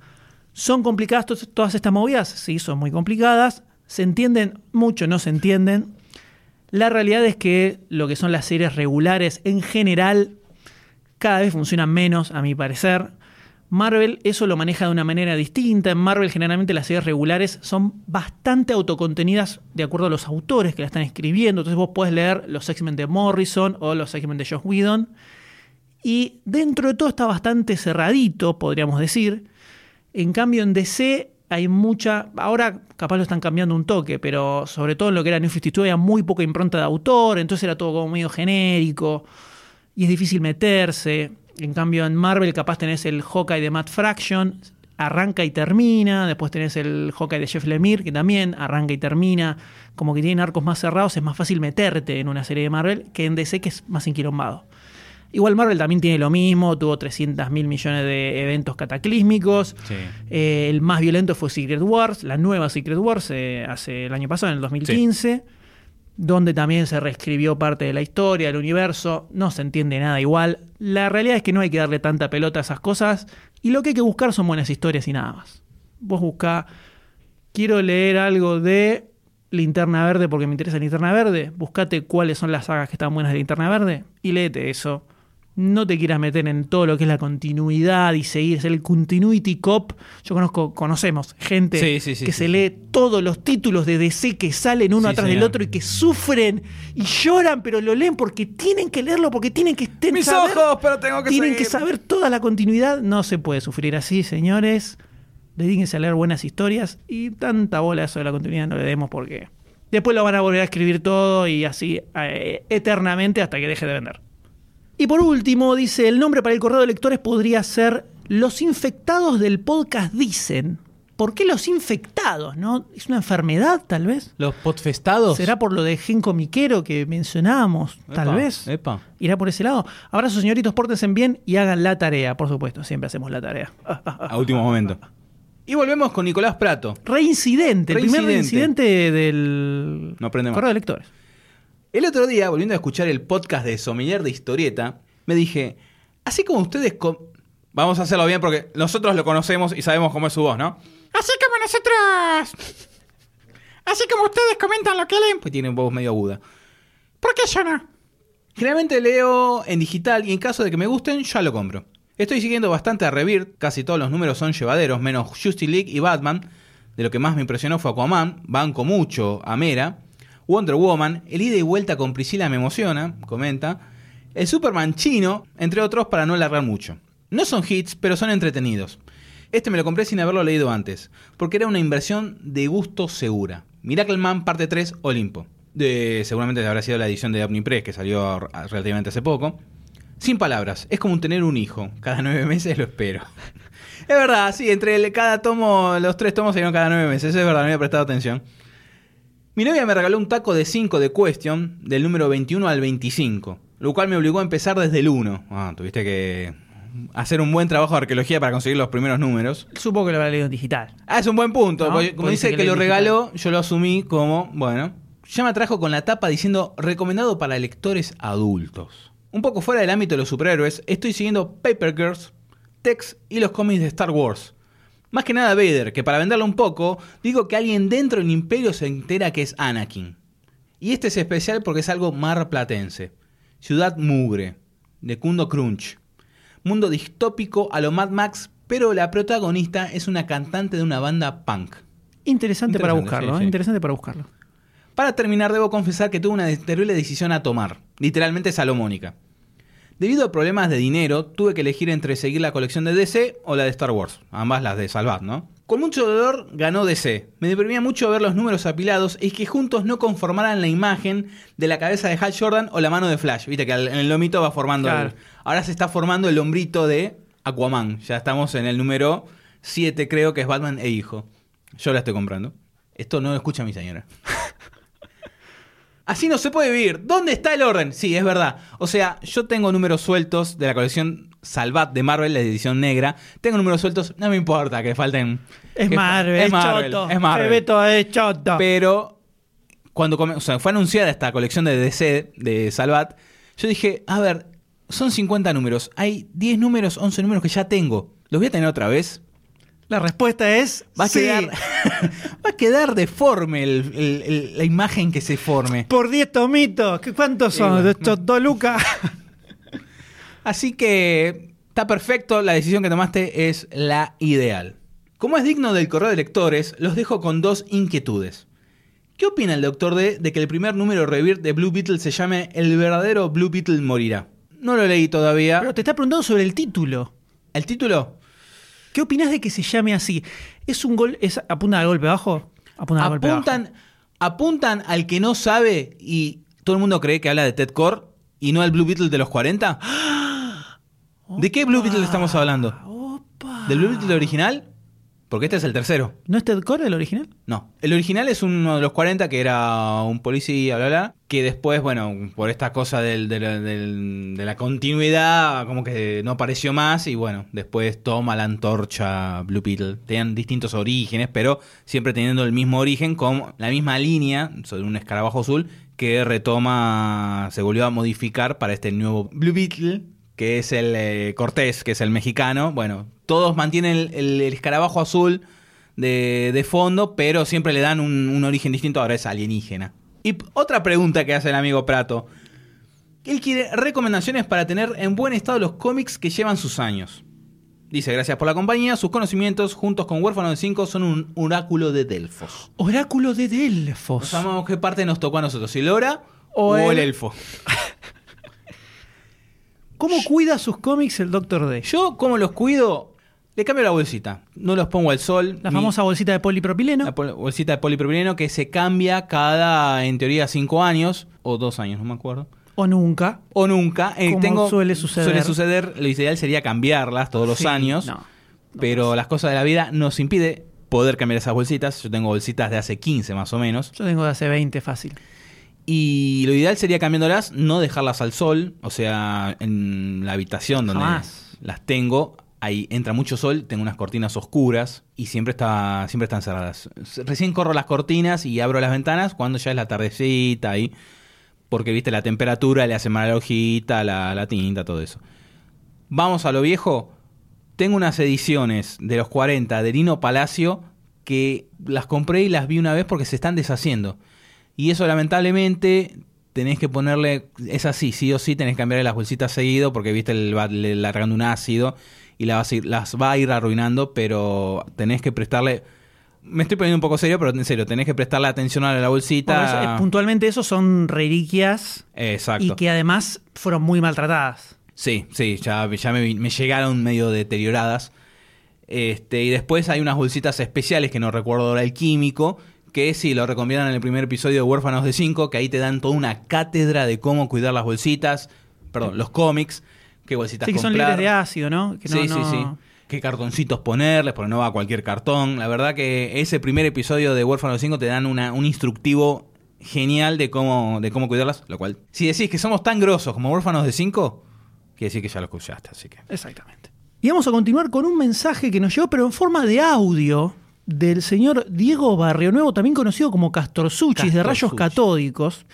¿Son complicadas to- todas estas movidas? Sí, son muy complicadas. ¿Se entienden? Mucho no se entienden. La realidad es que lo que son las series regulares en general cada vez funcionan menos, a mi parecer. Marvel eso lo maneja de una manera distinta. En Marvel generalmente las series regulares son bastante autocontenidas de acuerdo a los autores que la están escribiendo. Entonces vos podés leer los X-Men de Morrison o los X-Men de Josh Whedon. Y dentro de todo está bastante cerradito, podríamos decir. En cambio en DC hay mucha... Ahora capaz lo están cambiando un toque, pero sobre todo en lo que era New 52 había muy poca impronta de autor, entonces era todo como medio genérico y es difícil meterse. En cambio, en Marvel capaz tenés el Hawkeye de Matt Fraction, arranca y termina. Después tenés el Hawkeye de Jeff Lemire, que también arranca y termina. Como que tienen arcos más cerrados, es más fácil meterte en una serie de Marvel que en DC, que es más enquilombado. Igual Marvel también tiene lo mismo, tuvo 300 mil millones de eventos cataclísmicos. Sí. Eh, el más violento fue Secret Wars, la nueva Secret Wars, eh, hace el año pasado, en el 2015, donde también se reescribió parte de la historia, del universo. No se entiende nada igual. La realidad es que no hay que darle tanta pelota a esas cosas y lo que hay que buscar son buenas historias y nada más. Vos buscá, quiero leer algo de Linterna Verde porque me interesa Linterna Verde. Buscate cuáles son las sagas que están buenas de Linterna Verde y léete eso. No te quieras meter en todo lo que es la continuidad y seguir, ser el continuity cop. Yo conozco, conocemos gente Sí, sí, sí, que se lee todos los títulos de DC que salen uno atrás del otro y que sufren y lloran, pero lo leen porque tienen que leerlo, porque tienen que estén Mis saber- ojos, pero tengo que tienen seguir. que saber toda la continuidad. No se puede sufrir así, señores. Dedíquense a leer buenas historias y tanta bola eso de la continuidad no le demos porque después lo van a volver a escribir todo y así eh, eternamente hasta que deje de vender. Y por último, dice, el nombre para el correo de lectores podría ser Los infectados del podcast dicen. ¿Por qué los infectados? ¿No? ¿Es una enfermedad, tal vez? Los podfestados. ¿Será por lo de gen comiquero que mencionábamos? Tal Epa, vez. epa. ¿Irá por ese lado? Abrazo, señoritos, pórtense bien y hagan la tarea, por supuesto. Siempre hacemos la tarea. A último momento. Y volvemos con Nicolás Prato. Reincidente, el primer Reincidente. del No correo de lectores. El otro día, volviendo a escuchar el podcast de Sommelier de Historieta, me dije, así como ustedes... Vamos a hacerlo bien porque nosotros lo conocemos y sabemos cómo es su voz, ¿no? Así como nosotros. Así como ustedes comentan lo que leen, Pues tiene un voz medio aguda. ¿por qué yo no? Generalmente leo en digital y en caso de que me gusten, ya lo compro. Estoy siguiendo bastante a Rebirth, casi todos los números son llevaderos, menos Justice League y Batman. De lo que más me impresionó fue Aquaman, banco mucho a Mera. Wonder Woman, el ida y vuelta con Priscila me emociona, comenta. El Superman chino, entre otros, para no alargar mucho. No son hits, pero son entretenidos. Este me lo compré sin haberlo leído antes, porque era una inversión de gusto segura. Miracle Man parte 3 Olimpo. De, seguramente habrá sido la edición de Omnipress que salió relativamente hace poco. Sin palabras, es como tener un hijo. Cada nueve meses lo espero. es verdad, sí, entre cada tomo, los tres tomos salieron cada nueve meses, es verdad, no había prestado atención. Mi novia me regaló un taco de 5 de Question, del número 21 al 25, lo cual me obligó a empezar desde el 1. Ah, tuviste que hacer un buen trabajo de arqueología para conseguir los primeros números. Supongo que lo habrá leído en digital. Ah, es un buen punto. No, porque como dice que, que lo regaló, yo lo asumí como, bueno. Ya me atrajo con la tapa diciendo recomendado para lectores adultos. Un poco fuera del ámbito de los superhéroes, estoy siguiendo Paper Girls, Tex y los cómics de Star Wars. Más que nada Vader, que para venderlo un poco, digo que alguien dentro del imperio se entera que es Anakin. Y este es especial porque es algo marplatense. Ciudad Mugre, de Kundo Crunch. Mundo distópico a lo Mad Max, pero la protagonista es una cantante de una banda punk. Interesante, para buscarlo, sí, ¿eh? sí. interesante para buscarlo. Para terminar, debo confesar que tuve una terrible decisión a tomar, literalmente salomónica. Debido a problemas de dinero, tuve que elegir entre seguir la colección de DC o la de Star Wars, ambas las de Salvat, ¿no? Con mucho dolor ganó DC. Me deprimía mucho ver los números apilados y que juntos no conformaran la imagen de la cabeza de Hal Jordan o la mano de Flash. Viste que en el lomito va formando. Claro. el- ahora se está formando el hombrito de Aquaman. Ya estamos en el número 7, creo que es Batman e Hijo. Yo la estoy comprando. Esto no lo escucha mi señora. Así no se puede vivir. ¿Dónde está el orden? Sí, es verdad. O sea, yo tengo números sueltos de la colección Salvat de Marvel, la edición negra. Tengo números sueltos, no me importa que falten. Es que fa- Marvel, es, choto. Es Marvel. Bebeto es choto. Pero cuando o sea, fue anunciada esta colección de DC de Salvat, yo dije, a ver, son 50 números. Hay 10 números, 11 números que ya tengo. ¿Los voy a tener otra vez? La respuesta es Va a, sí. quedar, va a quedar deforme el- el- el- la imagen que se forme. Por 10 tomitos. ¿Qué- ¿Cuántos son? ¿De estos dos lucas? Así que está perfecto, la decisión que tomaste es la ideal. Como es digno del correo de lectores, los dejo con dos inquietudes. ¿Qué opina el Doctor D de que el primer número Revir de Blue Beetle se llame El verdadero Blue Beetle morirá? No lo leí todavía. Pero te está preguntando sobre el título. ¿El título? ¿Qué opinas de que se llame así? ¿Es un gol? Es, ¿Apunta al golpe bajo? Apunta al golpe bajo. Apuntan, apuntan al que no sabe y todo el mundo cree que habla de Ted Core y no al Blue Beetle de los 40. ¿De qué Blue Beetle estamos hablando? Opa. ¿Del Blue Beetle original? Porque este es el tercero. ¿No es Ted Core el original? No, el original es uno de los 40 que era un policía, bla, bla, que después, bueno, por esta cosa del- de, la, del- de la continuidad, como que no apareció más y bueno, después toma la antorcha Blue Beetle. Tenían distintos orígenes, pero siempre teniendo el mismo origen, con la misma línea sobre un escarabajo azul que retoma, se volvió a modificar para este nuevo Blue Beetle, que es el eh, Cortés, que es el mexicano. Bueno, todos mantienen el- el- el escarabajo azul de, de fondo, pero siempre le dan un, un origen distinto, ahora es alienígena. Y otra pregunta que hace el amigo Prato. Él quiere recomendaciones para tener en buen estado los cómics que llevan sus años. Dice, gracias por la compañía, sus conocimientos juntos con Huérfano de 5 son un oráculo de Delfos. Oráculo de No Delfos. sabemos qué parte nos tocó a nosotros, si el O el... el- elfo. ¿Cómo cuida sus cómics el Doctor D? Yo, como los cuido, le cambio la bolsita. No los pongo al sol. La ni- famosa bolsita de polipropileno. La pol- bolsita de polipropileno que se cambia cada, en teoría, cinco años o dos años, no me acuerdo. O nunca. O nunca. Eh, Como tengo, suele suceder. Suele suceder. Lo ideal sería cambiarlas todos los Sí, años. no, pero las cosas de la vida nos impide poder cambiar esas bolsitas. Yo tengo bolsitas de hace 15 más o menos. Yo tengo de hace 20 fácil. Y lo ideal sería cambiándolas, no dejarlas al sol. O sea, en la habitación donde Jamás. las tengo. Ahí entra mucho sol, tengo unas cortinas oscuras y siempre está siempre están cerradas. Recién corro las cortinas y abro las ventanas cuando ya es la tardecita ahí, porque viste la temperatura le hace mal la hojita, la, la tinta, todo eso. Vamos a lo viejo. Tengo unas ediciones de los 40 de Lino Palacio que las compré y las vi una vez porque se están deshaciendo. Y eso lamentablemente tenés que ponerle, es así, sí o sí tenés que cambiarle las bolsitas seguido porque viste el, le- largando un ácido y la vas a ir- las va a ir arruinando, pero tenés que prestarle... Me estoy poniendo un poco serio, pero en serio, tenés que prestarle atención a la Bueno, bolsita. eso, eh, puntualmente eso son reliquias Exacto. y que además fueron muy maltratadas. Sí, sí, ya, ya me, llegaron medio deterioradas. Este, y después hay unas bolsitas especiales que no recuerdo ahora el químico, que sí, lo recomiendan en el primer episodio de Huérfanos de 5, que ahí te dan toda una cátedra de cómo cuidar las bolsitas, perdón, los cómics, qué bolsitas Sí, que son libres de ácido, ¿no? Que no- sí, sí, no- sí. Qué cartoncitos ponerles, porque no va a cualquier cartón. La verdad que ese primer episodio de Huérfanos de 5 te dan una, un instructivo genial de cómo, de cómo cuidarlas, lo cual, si decís que somos tan grosos como Huérfanos de 5, quiere decir que ya lo escuchaste, así que... Exactamente. Y vamos a continuar con un mensaje que nos llegó, pero en forma de audio, del señor Diego Barrio Nuevo, también conocido como Castorzuchis, de Rayos. Catódicos,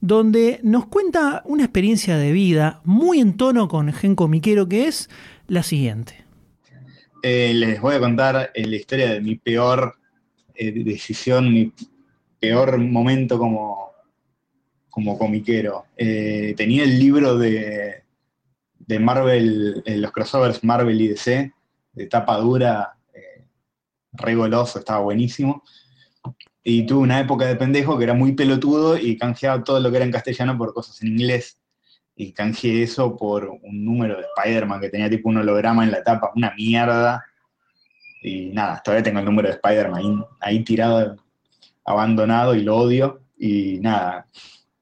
donde nos cuenta una experiencia de vida muy en tono con Gen Comiquero, que es la siguiente. Eh, les voy a contar eh, la historia de mi peor eh, decisión, mi peor momento como, como comiquero. Tenía el libro de, de Marvel, los crossovers Marvel y DC, de tapa dura, re goloso, estaba buenísimo. Y tuve una época de pendejo que era muy pelotudo y canjeaba todo lo que era en castellano por cosas en inglés. Y canjeé eso por un número de Spider-Man que tenía tipo un holograma en la tapa, una mierda. Y nada, todavía tengo el número de Spider-Man ahí, tirado, abandonado y lo odio. Y nada,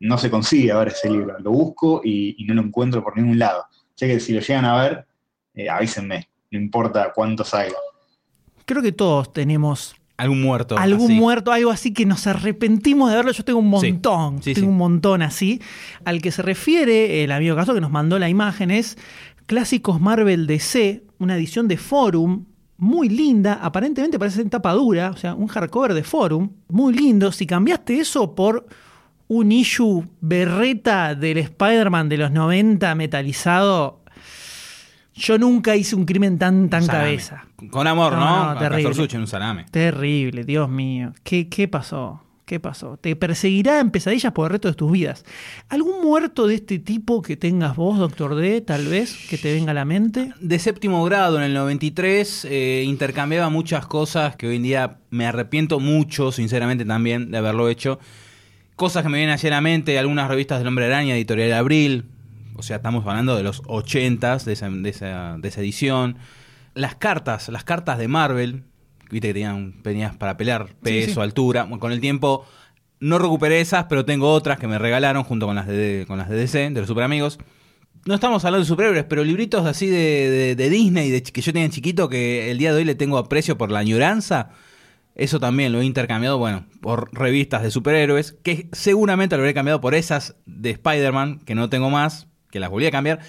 no se consigue ahora ese libro. Lo busco y, no lo encuentro por ningún lado. Sé que si lo llegan a ver, eh, avísenme, no importa cuánto salga. Creo que todos tenemos Algún muerto. algún así. muerto, algo así que nos arrepentimos de verlo. Yo tengo un Sí. montón, Sí, tengo sí. un montón así. Al que se refiere el amigo Caso que nos mandó la imagen es Clásicos Marvel DC, una edición de Forum. Muy linda, aparentemente parece en tapa dura, o sea, un hardcover de Forum, muy lindo. Si cambiaste eso por un issue berreta del Spider-Man de los 90 metalizado, yo nunca hice un crimen tan, tan Salame. cabeza. Con amor, No, ¿no? no, terrible. Sucho en un salame. Terrible, Dios mío. ¿Qué, qué pasó? ¿Qué pasó? Te perseguirá en pesadillas por el resto de tus vidas. ¿Algún muerto de este tipo que tengas vos, Doctor D, tal vez, que te venga a la mente? De séptimo grado, en el 93, eh, intercambiaba muchas cosas que hoy en día me arrepiento mucho, sinceramente, también de haberlo hecho. Cosas que me vienen hacia la mente, algunas revistas del Hombre Araña, Editorial Abril. O sea, estamos hablando de los 80s, de esa, de esa, de esa edición. Las cartas, las cartas de Marvel, viste que tenían tenías para pelear peso, sí. altura. Bueno, con el tiempo no recuperé esas, pero tengo otras que me regalaron junto con las de, con las de DC, de los Super Amigos. No estamos hablando de superhéroes, pero libritos así de, de- de Disney de, que yo tenía chiquito que el día de hoy le tengo aprecio por la añoranza. Eso también lo he intercambiado, bueno, por revistas de superhéroes, que seguramente lo habré cambiado por esas de Spider-Man, que no tengo más, que las volví a cambiar.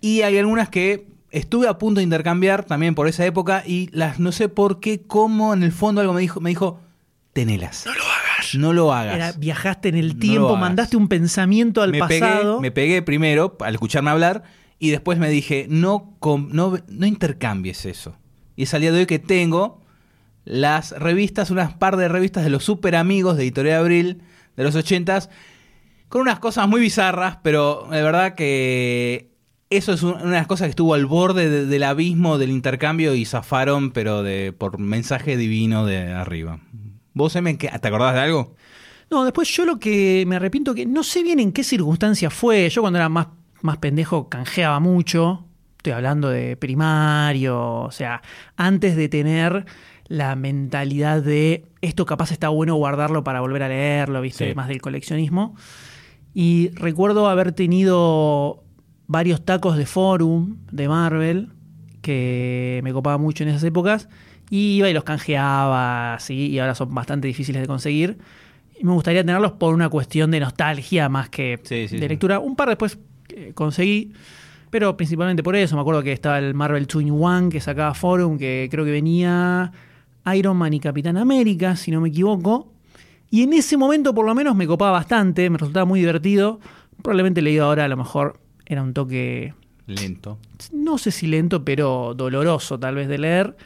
Y hay algunas que estuve a punto de intercambiar también por esa época y las no sé por qué, cómo en el fondo algo me dijo, me dijo, tenelas. No lo hagas. No lo hagas. Era, viajaste en el tiempo, mandaste un pensamiento al me pasado. Pegué, me pegué primero al escucharme hablar y después me dije, no, com- no, no intercambies eso. Y es al día de hoy que tengo las revistas, unas par de revistas de los super amigos de Editorial Abril de los ochentas, con unas cosas muy bizarras, pero de verdad que eso es un- una de las cosas que estuvo al borde de- del abismo del intercambio y zafaron, pero de por mensaje divino de arriba. ¿Vos, Emen, te acordás de algo? No, después yo lo que me arrepiento que no sé bien en qué circunstancia fue. Yo cuando era más, más pendejo canjeaba mucho. Estoy hablando de primario, o sea, antes de tener la mentalidad de esto capaz está bueno guardarlo para volver a leerlo, viste, Sí. más del coleccionismo. Y recuerdo haber tenido varios tacos de forum de Marvel que me copaba mucho en esas épocas. Y iba y los canjeaba, así, y ahora son bastante difíciles de conseguir. Y me gustaría tenerlos por una cuestión de nostalgia más que Sí, sí, de sí. lectura. Un par después eh, conseguí, pero principalmente por eso. Me acuerdo que estaba el Marvel Twin One que sacaba Forum, que creo que venía Iron Man y Capitán América, si no me equivoco. Y en ese momento por lo menos me copaba bastante, me resultaba muy divertido. Probablemente leído ahora a lo mejor era un toque, Lento. no sé si lento, pero doloroso tal vez de leer.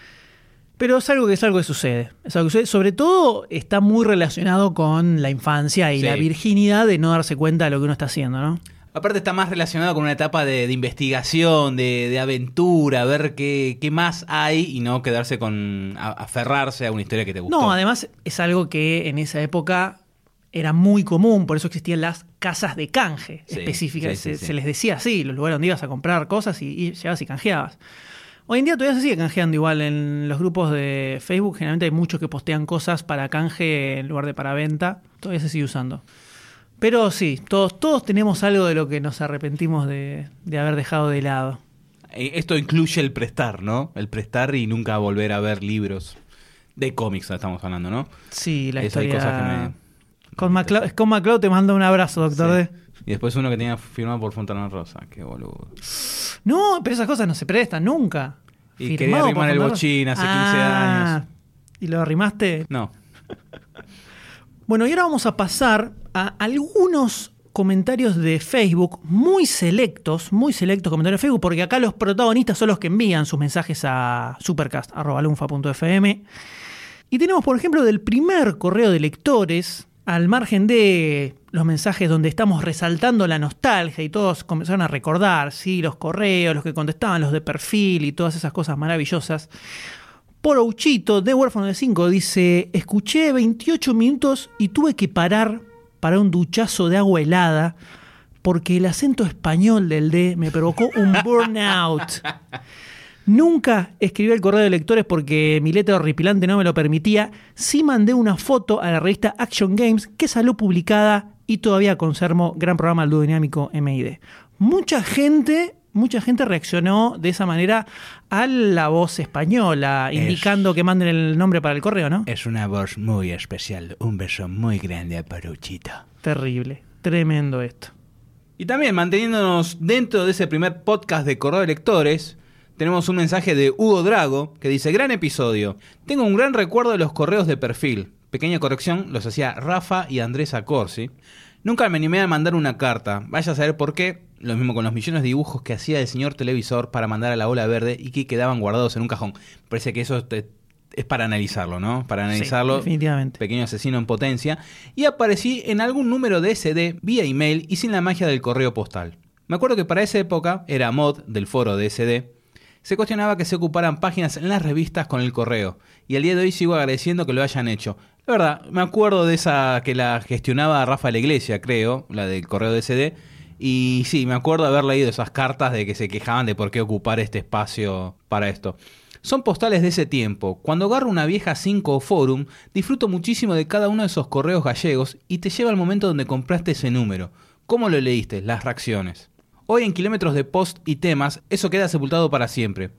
Pero es algo que es algo que sucede. Es algo que sucede. Sobre todo está muy relacionado con la infancia y Sí. la virginidad de no darse cuenta de lo que uno está haciendo, ¿no? Aparte está más relacionado con una etapa de, de investigación, de, de aventura, ver qué, qué más hay y no quedarse con a- aferrarse a una historia que te gustó. No, además es algo que en esa época era muy común, por eso existían las casas de canje Sí, específicas. sí, sí, se, sí. se les decía así, los lugares donde ibas a comprar cosas y, y llegabas y canjeabas. Hoy en día todavía se sigue canjeando igual en los grupos de Facebook. Generalmente hay muchos que postean cosas para canje en lugar de para venta. Todavía se sigue usando. Pero sí, todos, todos tenemos algo de lo que nos arrepentimos de, de haber dejado de lado. Eh, Esto incluye el prestar, ¿no? El prestar y nunca volver a ver libros de cómics, estamos hablando, ¿no? Sí, la Eso hay historia... cosas que me- Con MacLeod, con MacLeod te mando un abrazo, doctor D. Sí. Y después uno que tenía firmado por Fontana Rosa, qué boludo. No, pero esas cosas no se prestan nunca. Y quería arrimar el bochín hace 15 Ah, años. ¿Y lo arrimaste? No. Bueno, y ahora vamos a pasar a algunos comentarios de Facebook muy selectos, muy selectos comentarios de Facebook, porque acá los protagonistas son los que envían sus mensajes a supercast.lunfa.fm. Y tenemos, por ejemplo, del primer correo de lectores, al margen de los mensajes donde estamos resaltando la nostalgia y todos comenzaron a recordar, ¿sí? los correos, los que contestaban, los de perfil y todas esas cosas maravillosas. Porouchito, de Huérfano de 5, dice: Escuché 28 minutos y tuve que parar para un duchazo de agua helada porque el acento español del D me provocó un burnout. Nunca escribí el correo de lectores porque mi letra horripilante no me lo permitía. Sí mandé una foto a la revista Action Games que salió publicada y todavía conservo gran programa ludodinámico MID. Mucha gente, mucha gente reaccionó de esa manera a la voz española, indicando que manden el nombre para el correo, ¿no? Es una voz muy especial. Un beso muy grande a Paruchito. Terrible, tremendo esto. Y también manteniéndonos dentro de ese primer podcast de correo de lectores, tenemos un mensaje de Hugo Drago que dice, gran episodio, tengo un gran recuerdo de los correos de perfil. Pequeña corrección, los hacía Rafa y Andrés Acorsi. Nunca me animé a mandar una carta, vaya a saber por qué, lo mismo con los millones de dibujos que hacía el señor televisor para mandar a la ola verde y que quedaban guardados en un cajón. Parece que eso te- es para analizarlo, ¿no? Para analizarlo. definitivamente. Pequeño asesino en potencia. Y aparecí en algún número de SD vía email y sin la magia del correo postal. Me acuerdo que para esa época era mod del foro de SD. Se cuestionaba que se ocuparan páginas en las revistas con el correo. Y al día de hoy sigo agradeciendo que lo hayan hecho. La verdad, me acuerdo de esa que la gestionaba Rafa la Iglesia, creo, la del correo de SD. Y sí, me acuerdo haber leído esas cartas de que se quejaban de por qué ocupar este espacio para esto. Son postales de ese tiempo. Cuando agarro una vieja 5 o forum, disfruto muchísimo de cada uno de esos correos gallegos y te lleva al momento donde compraste ese número. ¿Cómo lo leíste? Las reacciones. Hoy en kilómetros de post y temas, eso queda sepultado para siempre.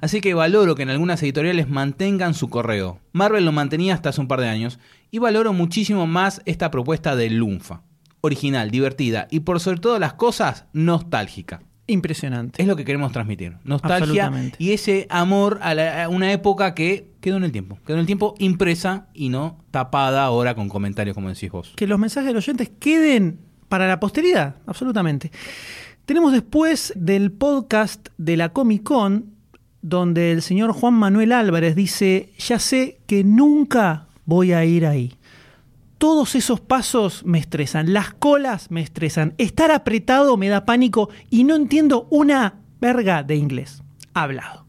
Así que valoro que en algunas editoriales mantengan su correo. Marvel lo mantenía hasta hace un par de años y valoro muchísimo más esta propuesta de Lunfa. Original, divertida y por sobre todo las cosas, nostálgica. Impresionante. Es lo que queremos transmitir. Nostalgia y ese amor a, la- a una época que quedó en el tiempo. Quedó en el tiempo impresa y no tapada ahora con comentarios como decís vos. que los mensajes de los oyentes queden para la posteridad, absolutamente. Tenemos después del podcast de la Comic Con, donde el señor Juan Manuel Álvarez dice, ya sé que nunca voy a ir ahí. Todos esos pasos me estresan, las colas me estresan, estar apretado me da pánico y no entiendo una verga de inglés. Hablado.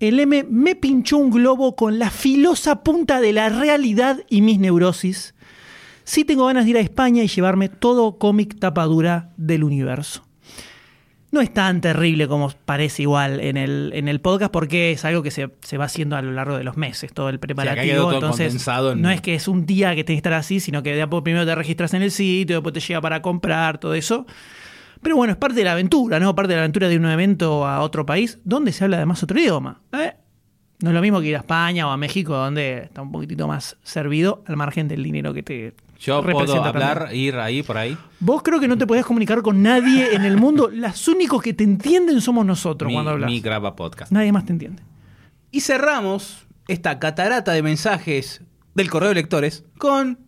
El M me pinchó un globo con la filosa punta de la realidad y mis neurosis. Sí tengo ganas de ir a España y llevarme todo cómic tapadura del universo. No es tan terrible como parece igual en el, en el podcast porque es algo que se, se va haciendo a lo largo de los meses, todo el preparativo. todo entonces, en- no es que es un día que tenés que estar así, sino que de primero te registras en el sitio, después te llega para comprar, todo eso. Pero bueno, es parte de la aventura, ¿no? Parte de la aventura de un evento a otro país donde se habla además otro idioma. ¿eh? No es lo mismo que ir a España o a México, donde está un poquitito más servido al margen del dinero que te Yo puedo hablar, también. ir ahí, por ahí. Vos creo que no te podías comunicar con nadie en el mundo. Los únicos que te entienden somos nosotros Mi, cuando hablas. mi graba podcast. Nadie más te entiende. Y cerramos esta catarata de mensajes del correo de lectores con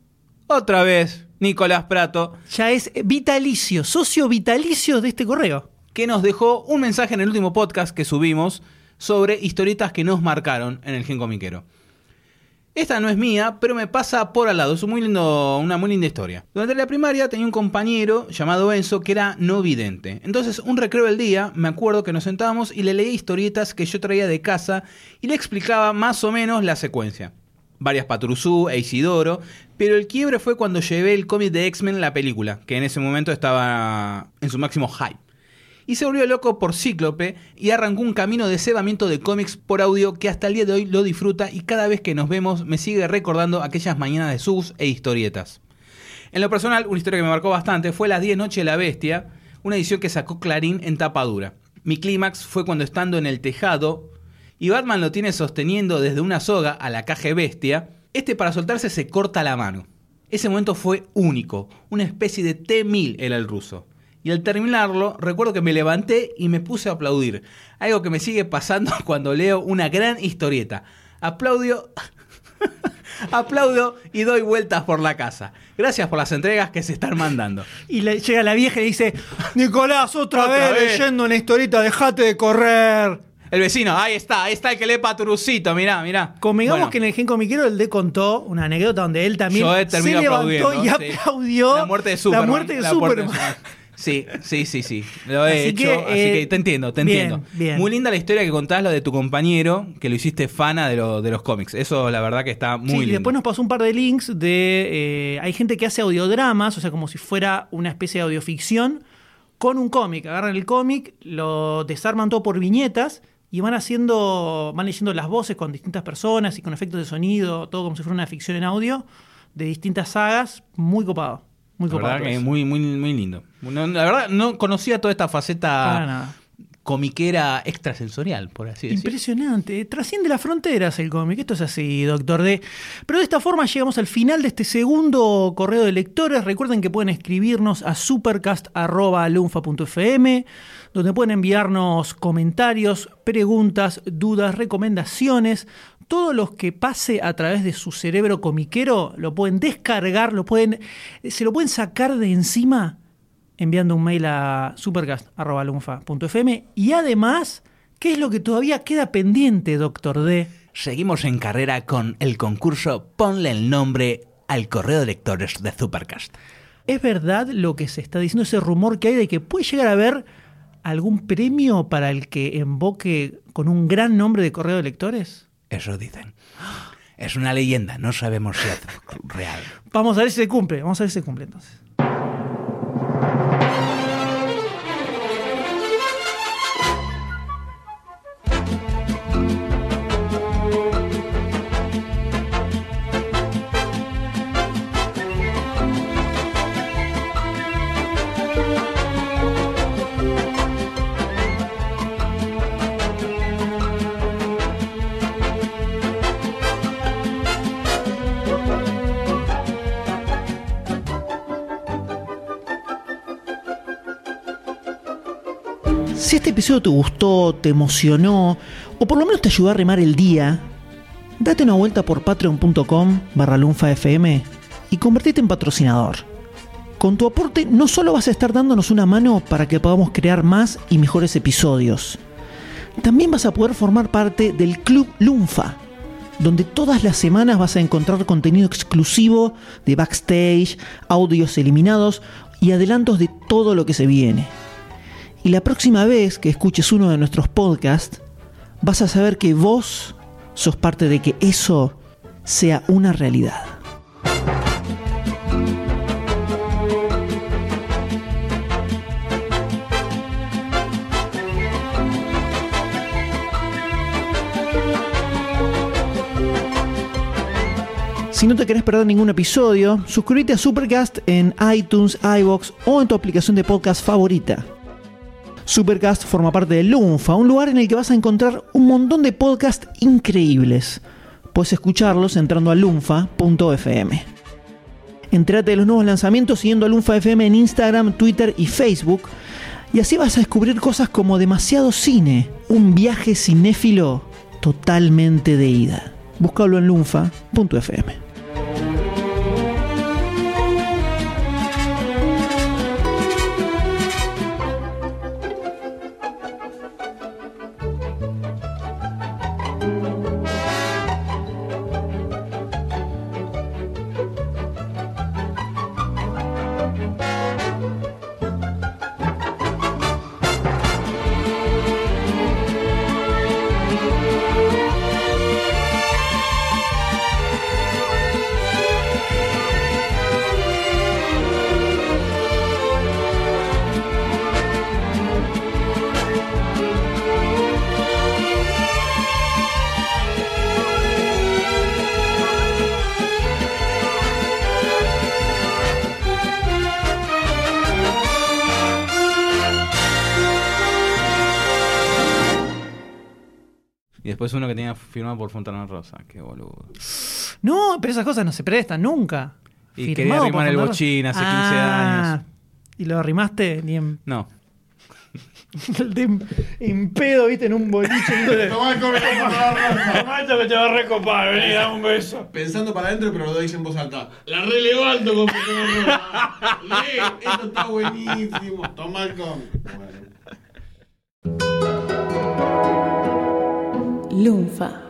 otra vez Nicolás Prato, Ya es vitalicio, socio vitalicio de este correo. que nos dejó un mensaje en el último podcast que subimos sobre historietas que nos marcaron en el Gen Comiquero. Esta no es mía, pero me pasa por al lado. Es muy lindo, una muy linda historia. Durante la primaria tenía un compañero llamado Enzo que era no vidente. Entonces, un recreo del día, me acuerdo que nos sentábamos y le leí historietas que yo traía de casa y le explicaba más o menos la secuencia. Varias Patrusú e Isidoro, pero el quiebre fue cuando llevé el cómic de X-Men, la película, que en ese momento estaba en su máximo hype y se volvió loco por Cíclope y arrancó un camino de cebamiento de cómics por audio que hasta el día de hoy lo disfruta y cada vez que nos vemos me sigue recordando aquellas mañanas de sus e historietas. En lo personal, una historia que me marcó bastante fue Las 10 Noches de la Bestia, una edición que sacó Clarín en tapa dura. Mi clímax fue cuando estando en el tejado y Batman lo tiene sosteniendo desde una soga a la caja bestia, este para soltarse se corta la mano. Ese momento fue único, una especie de T-1000 era el ruso. Y al terminarlo, recuerdo que me levanté y me puse a aplaudir. Algo que me sigue pasando cuando leo una gran historieta. Aplaudio. Aplaudo y doy vueltas por la casa. Gracias por las entregas que se están mandando. Y le, llega la vieja y le dice, Nicolás, otra, Otra vez, vez. leyendo una historieta, dejate de correr. El vecino, ahí está, ahí está el que lee Paturucito, mirá, mirá. Convengamos Bueno, que en el Gen Comiquero él le contó una anécdota donde él también se levantó y sí. aplaudió la muerte de Superman. la muerte de Superman. Sí, sí, sí, sí. Lo he Así hecho, que, así eh, que te entiendo, te bien, entiendo. bien. Muy linda la historia que contás, lo de tu compañero, que lo hiciste fana de, lo- de los cómics. Eso, la verdad, que está muy Sí, y lindo. después nos pasó un par de links de. eh, hay gente que hace audiodramas, o sea, como si fuera una especie de audioficción, con un cómic. Agarran el cómic, lo desarman todo por viñetas, y van haciendo, van leyendo las voces con distintas personas y con efectos de sonido, todo como si fuera una ficción en audio, de distintas sagas, muy copado. Muy La que muy, muy, muy lindo. No, la verdad, no conocía toda esta faceta comiquera extrasensorial, por así decirlo. Impresionante. Trasciende las fronteras el cómic. Esto es así, Doctor D. Pero de esta forma llegamos al final de este segundo correo de lectores. Recuerden que pueden escribirnos a supercast.lunfa.fm, donde pueden enviarnos comentarios, preguntas, dudas, recomendaciones. Todo lo que pase a través de su cerebro comiquero lo pueden descargar, lo pueden, se lo pueden sacar de encima enviando un mail a supercast.lunfa.fm y además, ¿qué es lo que todavía queda pendiente, Doctor D? Seguimos en carrera con el concurso Ponle el nombre al correo de lectores de Supercast. ¿Es verdad lo que se está diciendo, ese rumor que hay de que puede llegar a haber algún premio para el que invoque con un gran nombre de correo de lectores? Eso dicen. Es una leyenda, no sabemos si es real. Vamos a ver si se cumple, vamos a ver si se cumple entonces. Episodio te gustó, te emocionó, o por lo menos te ayudó a remar el día, date una vuelta por patreon.com barra lunfafm y convertite en patrocinador. Con tu aporte no solo vas a estar dándonos una mano para que podamos crear más y mejores episodios, también vas a poder formar parte del Club Lunfa, donde todas las semanas vas a encontrar contenido exclusivo de backstage, audios eliminados y adelantos de todo lo que se viene. Y la próxima vez que escuches uno de nuestros podcasts, vas a saber que vos sos parte de que eso sea una realidad. Si no te querés perder ningún episodio, suscríbete a Supercast en iTunes, iBox o en tu aplicación de podcast favorita. Supercast forma parte de Lunfa, un lugar en el que vas a encontrar un montón de podcasts increíbles. Puedes escucharlos entrando a lunfa.fm. Entrate de los nuevos lanzamientos siguiendo a Lunfa FM en Instagram, Twitter y Facebook. Y así vas a descubrir cosas como demasiado cine, un viaje cinéfilo totalmente de ida. Búscalo en lunfa.fm. por Fontana Rosa. Qué boludo. No, pero esas cosas no se prestan nunca. Y Firmado quería arrimar el Fontana- bochín hace 15 Ah, años. ¿Y lo arrimaste? Ni en, No. de- en pedo, viste, en un boliche. Tomá el cómic, Tomá esto que te va a recopar, vení, dame un beso. Pensando para adentro, pero lo dice en voz alta. La relevanto con Lee, esto está buenísimo. Toma el cómic. Bueno. Lunfa.